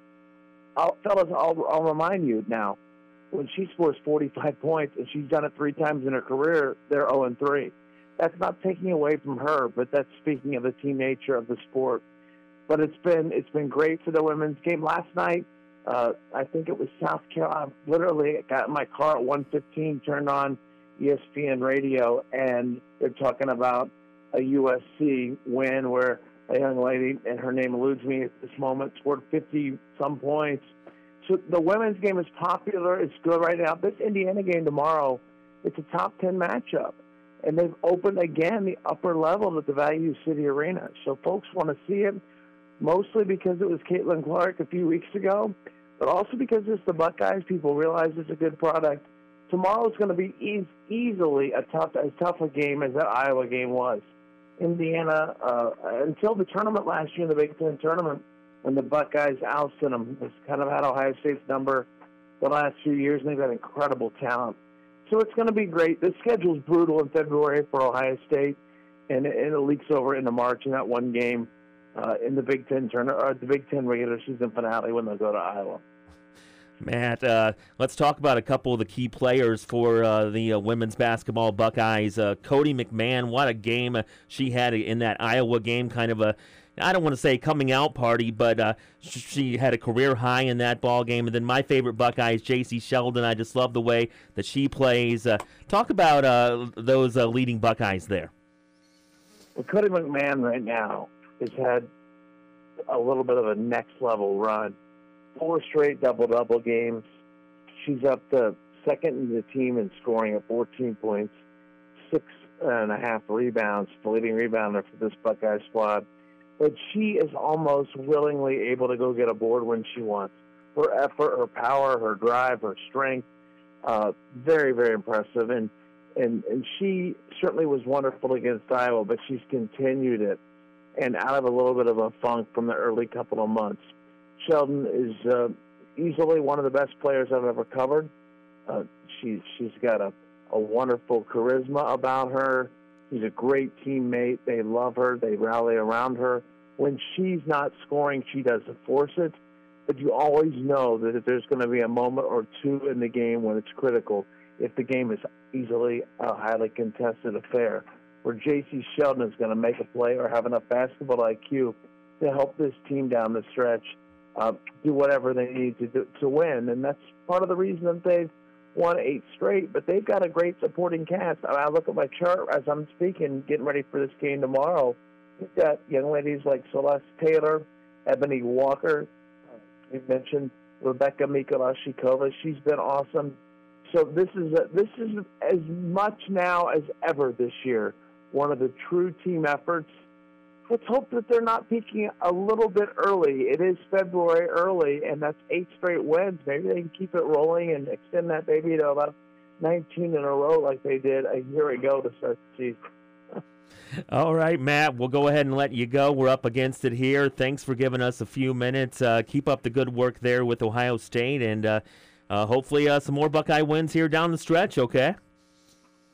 I'll, fellas, I'll, I'll remind you now. When she scores 45 points, and she's done it three times in her career, they're 0 and 3 that's not taking away from her, but that's speaking of the team nature of the sport. But it's been it's been great for the women's game. Last night, uh, I think it was South Carolina. Literally got in my car at 1:15, turned on ESPN radio, and they're talking about a USC win where a young lady, and her name eludes me at this moment, scored 50 some points. So the women's game is popular. It's good right now. This Indiana game tomorrow, it's a top 10 matchup and they've opened again the upper level at the Value City Arena. So folks want to see it, mostly because it was Caitlin Clark a few weeks ago, but also because it's the Buckeyes. People realize it's a good product. Tomorrow is going to be e- easily a tough, as tough a game as that Iowa game was. Indiana, uh, until the tournament last year, in the Big Ten tournament, when the Buckeyes ousted them, has kind of had Ohio State's number the last few years, and they've got incredible talent. So it's going to be great. The schedule's brutal in February for Ohio State, and it, it leaks over into March in that one game uh, in the Big Ten tournament or the Big Ten regular season finale when they go to Iowa. Matt, uh, let's talk about a couple of the key players for uh, the uh, women's basketball Buckeyes. Uh, Cotie McMahon, what a game she had in that Iowa game, kind of a I don't want to say coming out party, but uh, she had a career high in that ball game. And then my favorite Buckeye is Jacy Sheldon. I just love the way that she plays. Uh, talk about uh, those uh, leading Buckeyes there. Well, Cotie McMahon right now has had a little bit of a next level run. Four straight double double games. She's up to second in the team in scoring at 14 points, six and a half rebounds, the leading rebounder for this Buckeye squad but she is almost willingly able to go get a board when she wants. Her effort, her power, her drive, her strength, uh, very, very impressive. And, and, and she certainly was wonderful against Iowa, but she's continued it and out of a little bit of a funk from the early couple of months. Sheldon is uh, easily one of the best players I've ever covered. Uh, she, she's got a, a wonderful charisma about her. She's a great teammate. They love her. They rally around her. When she's not scoring, she doesn't force it. But you always know that if there's going to be a moment or two in the game when it's critical, if the game is easily a highly contested affair, where Jacy Sheldon is going to make a play or have enough basketball IQ to help this team down the stretch uh, do whatever they need to do to win. And that's part of the reason that they've won eight straight, but they've got a great supporting cast. I look at my chart as I'm speaking, getting ready for this game tomorrow. You've got young ladies like Celeste Taylor, Ebony Walker. Uh, you mentioned Rebeka Mikulasikova. She's been awesome. So this is a, this is as much now as ever this year. One of the true team efforts. Let's hope that they're not peaking a little bit early. It is February early, and that's eight straight wins. Maybe they can keep it rolling and extend that baby to about 19 in a row like they did a year ago to start the season. All right, Matt, we'll go ahead and let you go. We're up against it here. Thanks for giving us a few minutes. Uh, keep up the good work there with Ohio State, and uh, uh, hopefully uh, some more Buckeye wins here down the stretch, okay?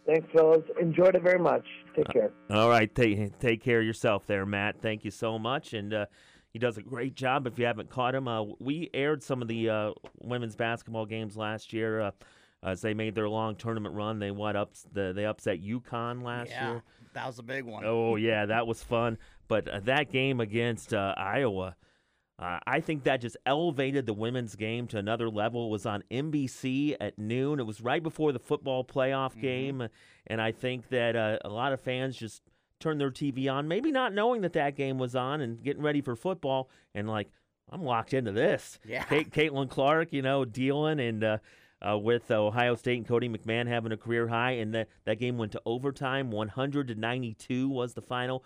Thanks, fellas. Enjoyed it very much. Take care. All right, take, take care of yourself there, Matt. Thank you so much. And uh, he does a great job. If you haven't caught him, uh, we aired some of the uh, women's basketball games last year. Uh, as they made their long tournament run, they what up the they upset UConn last yeah, year. that was a big one. Oh yeah, that was fun. But uh, that game against uh, Iowa, uh, I think that just elevated the women's game to another level. It was on NBC at noon. It was right before the football playoff Mm-hmm. game, and I think that uh, a lot of fans just turned their TV on, maybe not knowing that that game was on and getting ready for football, and like I'm locked into this. Yeah. Kate, Caitlin Clark, you know, dealing and. Uh, uh, with Ohio State and Cotie McMahon having a career high, and that, that game went to overtime. 100 to 92 was the final.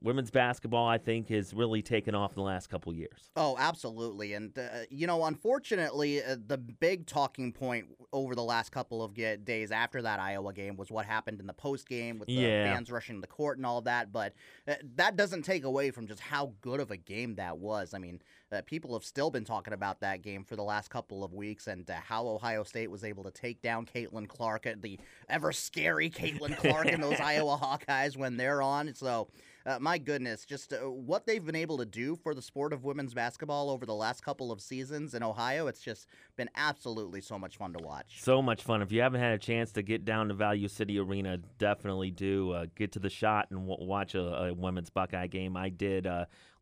Women's basketball, I think, has really taken off in the last couple years. Oh, absolutely. And, uh, you know, unfortunately, uh, the big talking point over the last couple of days after that Iowa game was what happened in the post game with the Yeah. fans rushing the court and all that. But uh, that doesn't take away from just how good of a game that was. I mean, uh, people have still been talking about that game for the last couple of weeks and uh, how Ohio State was able to take down Caitlin Clark, uh, the ever scary Caitlin Clark and those Iowa Hawkeyes when they're on. So, uh, my goodness, just uh, what they've been able to do for the sport of women's basketball over the last couple of seasons in Ohio, it's just been absolutely so much fun to watch. So much fun. If you haven't had a chance to get down to Value City Arena, definitely do. Uh, get to the shot and w- watch a, a women's Buckeye game. I did.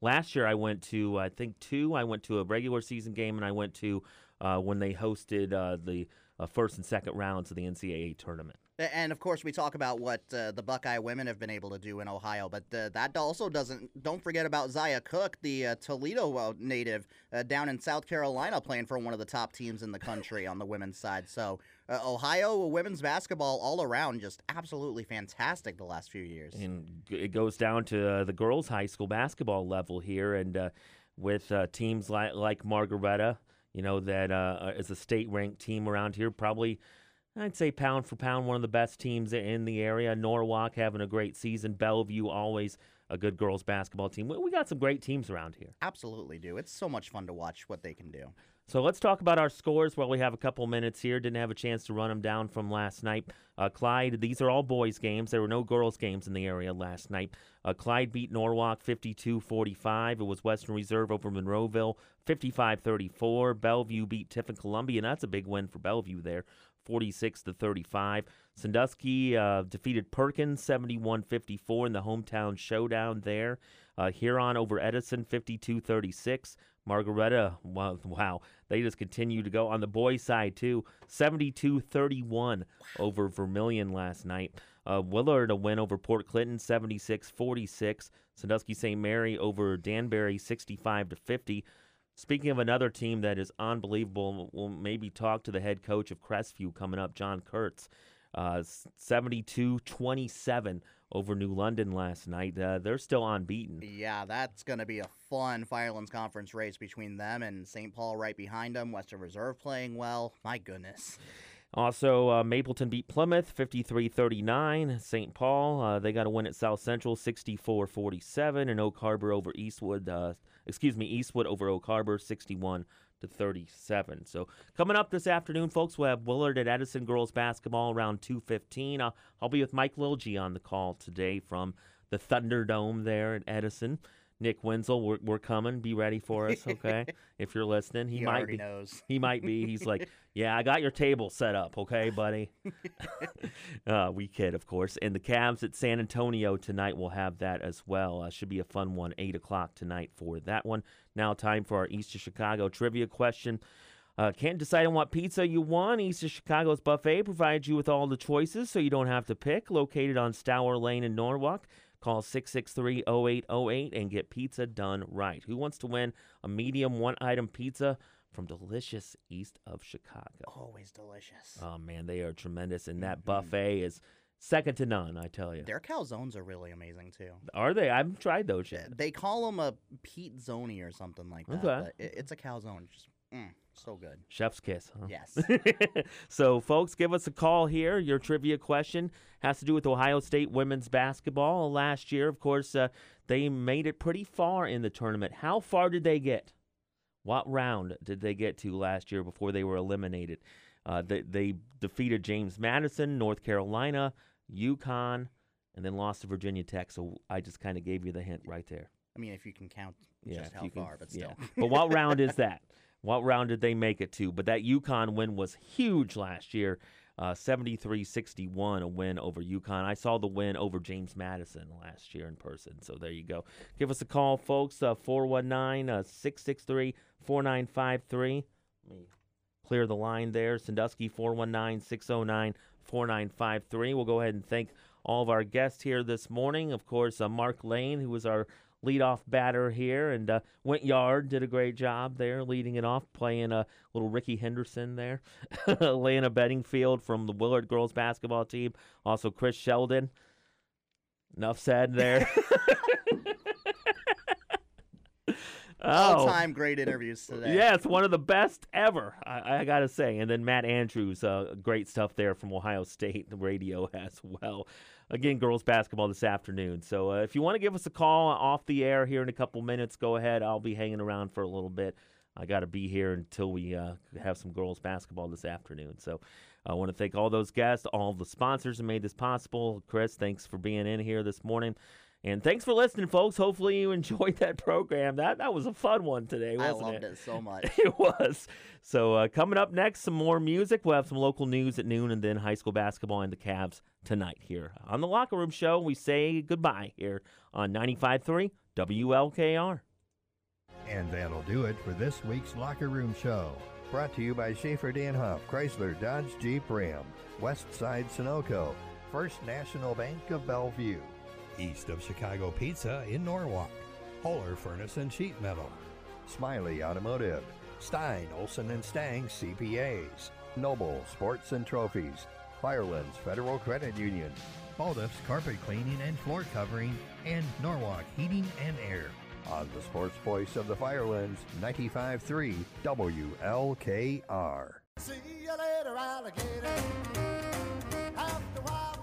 Last year, I went to, I think, two. I went to a regular season game, and I went to uh, when they hosted uh, the uh, first and second rounds of the NCAA tournament. And of course, we talk about what uh, the Buckeye women have been able to do in Ohio, but uh, that also doesn't. Don't forget about Zia Cooke, the uh, Toledo native down in South Carolina, playing for one of the top teams in the country on the women's side. So uh, Ohio women's basketball all around just absolutely fantastic the last few years. And it goes down to uh, the girls' high school basketball level here, and uh, with uh, teams like like Margaretta, you know that uh, is a state ranked team around here, probably. I'd say pound for pound, one of the best teams in the area. Norwalk having a great season. Bellevue always a good girls basketball team. We, we got some great teams around here. Absolutely do. It's so much fun to watch what they can do. So let's talk about our scores while we have a couple minutes here. Didn't have a chance to run them down from last night. Uh, Clyde, these are all boys' games. There were no girls' games in the area last night. Uh, Clyde beat Norwalk 52 45. It was Western Reserve over Monroeville 55 34. Bellevue beat Tiffin Columbian, and that's a big win for Bellevue there 46 to 35. Sandusky uh, defeated Perkins 71 54 in the hometown showdown there. Uh, Huron over Edison 52 36. Margaretta, wow, they just continue to go on the boys' side too. 72 31 over Vermilion last night. Uh, Willard a win over Port Clinton 76 46. Sandusky St. Mary over Danbury 65 to 50. Speaking of another team that is unbelievable, we'll maybe talk to the head coach of Crestview coming up, John Kurtz. Uh, 72 27 over New London last night. Uh, they're still unbeaten. Yeah, that's going to be a fun Firelands Conference race between them and St. Paul right behind them. Western Reserve playing well. My goodness. Also, uh, Mapleton beat Plymouth 53 39. St. Paul, uh, they got a win at South Central 64 47. And Oak Harbor over Eastwood, uh, excuse me, Eastwood over Oak Harbor 61 to 37. So, coming up this afternoon, folks, we'll have Willard at Edison girls basketball around 2.15. I'll, I'll be with Mike Lilgy on the call today from the Thunderdome there at Edison. Nick Wenzel, we're, we're coming. Be ready for us, okay? if you're listening, he, He might already be. knows. He might be. He's like, yeah, I got your table set up, okay, buddy. uh, we kid, of course. And the Cavs at San Antonio tonight will have that as well. Uh, should be a fun one. Eight o'clock tonight for that one. Now, time for our East of Chicago trivia question. Uh, can't decide on what pizza you want? East of Chicago's buffet provides you with all the choices, so you don't have to pick. Located on Stour Lane in Norwalk. Call 663 0808 and get pizza done right. Who wants to win a medium one item pizza from delicious east of Chicago? Always delicious. Oh, man, they are tremendous. And that buffet is second to none. I tell you. Their calzones are really amazing too. Are they? I haven't tried those yet. They call them a Pete Zoni or something like that. Okay. but it, it's a calzone. Just mm, so good. Chef's kiss, huh? Yes. so, folks, give us a call here. Your trivia question has to do with Ohio State women's basketball. Last year, of course, uh, they made it pretty far in the tournament. How far did they get? What round did they get to last year before they were eliminated? Uh, they, they defeated James Madison, North Carolina, UConn, and then lost to Virginia Tech. So I just kind of gave you the hint right there. I mean, if you can count Yeah, just how you can- far, but yeah. but what round is that? What round did they make it to? But that UConn win was huge last year. Uh, 73-61, a win over UConn. I saw the win over James Madison last year in person. So there you go. Give us a call, folks. Uh, 419-663-4953. Let me clear the line there. Sandusky 419-609-4953. We'll go ahead and thank all of our guests here this morning. Of course, uh, Mark Lane, who was our leadoff batter here, and uh, went yard, did a great job there, leading it off, playing a little Rickey Henderson there. Alanna Bedingfield from the Willard girls basketball team. Also, Chris Sheldon. Enough said there. All Oh. time great interviews today. Yeah, it's one of the best ever, I, I got to say. And then Matt Andrews, uh, great stuff there from Ohio State radio as well. Again, girls basketball this afternoon. So uh, if you want to give us a call off the air here in a couple minutes, go ahead. I'll be hanging around for a little bit. I got to be here until we uh, have some girls basketball this afternoon. So I want to thank all those guests, all the sponsors who made this possible. Chris, thanks for being in here this morning. And thanks for listening, folks. Hopefully you enjoyed that program. That that was a fun one today, I wasn't loved it so much. it was. So uh, coming up next, some more music. We'll have some local news at noon, and then high school basketball and the Cavs tonight here on the Locker Room Show. We say goodbye here on 95.3 WLKR. And that'll do it for this week's Locker Room Show. Brought to you by Schaefer Danhoff, Chrysler Dodge Jeep Ram, Westside Sunoco, First National Bank of Bellevue, East of Chicago Pizza in Norwalk, Holler Furnace and Sheet Metal, Smiley Automotive, Stein, Olson and Stang CPAs, Noble Sports and Trophies, Firelands Federal Credit Union, Balduff's Carpet Cleaning and Floor Covering, and Norwalk Heating and Air. On the sports voice of the Firelands, 95.3 WLKR. See you later, alligator. While,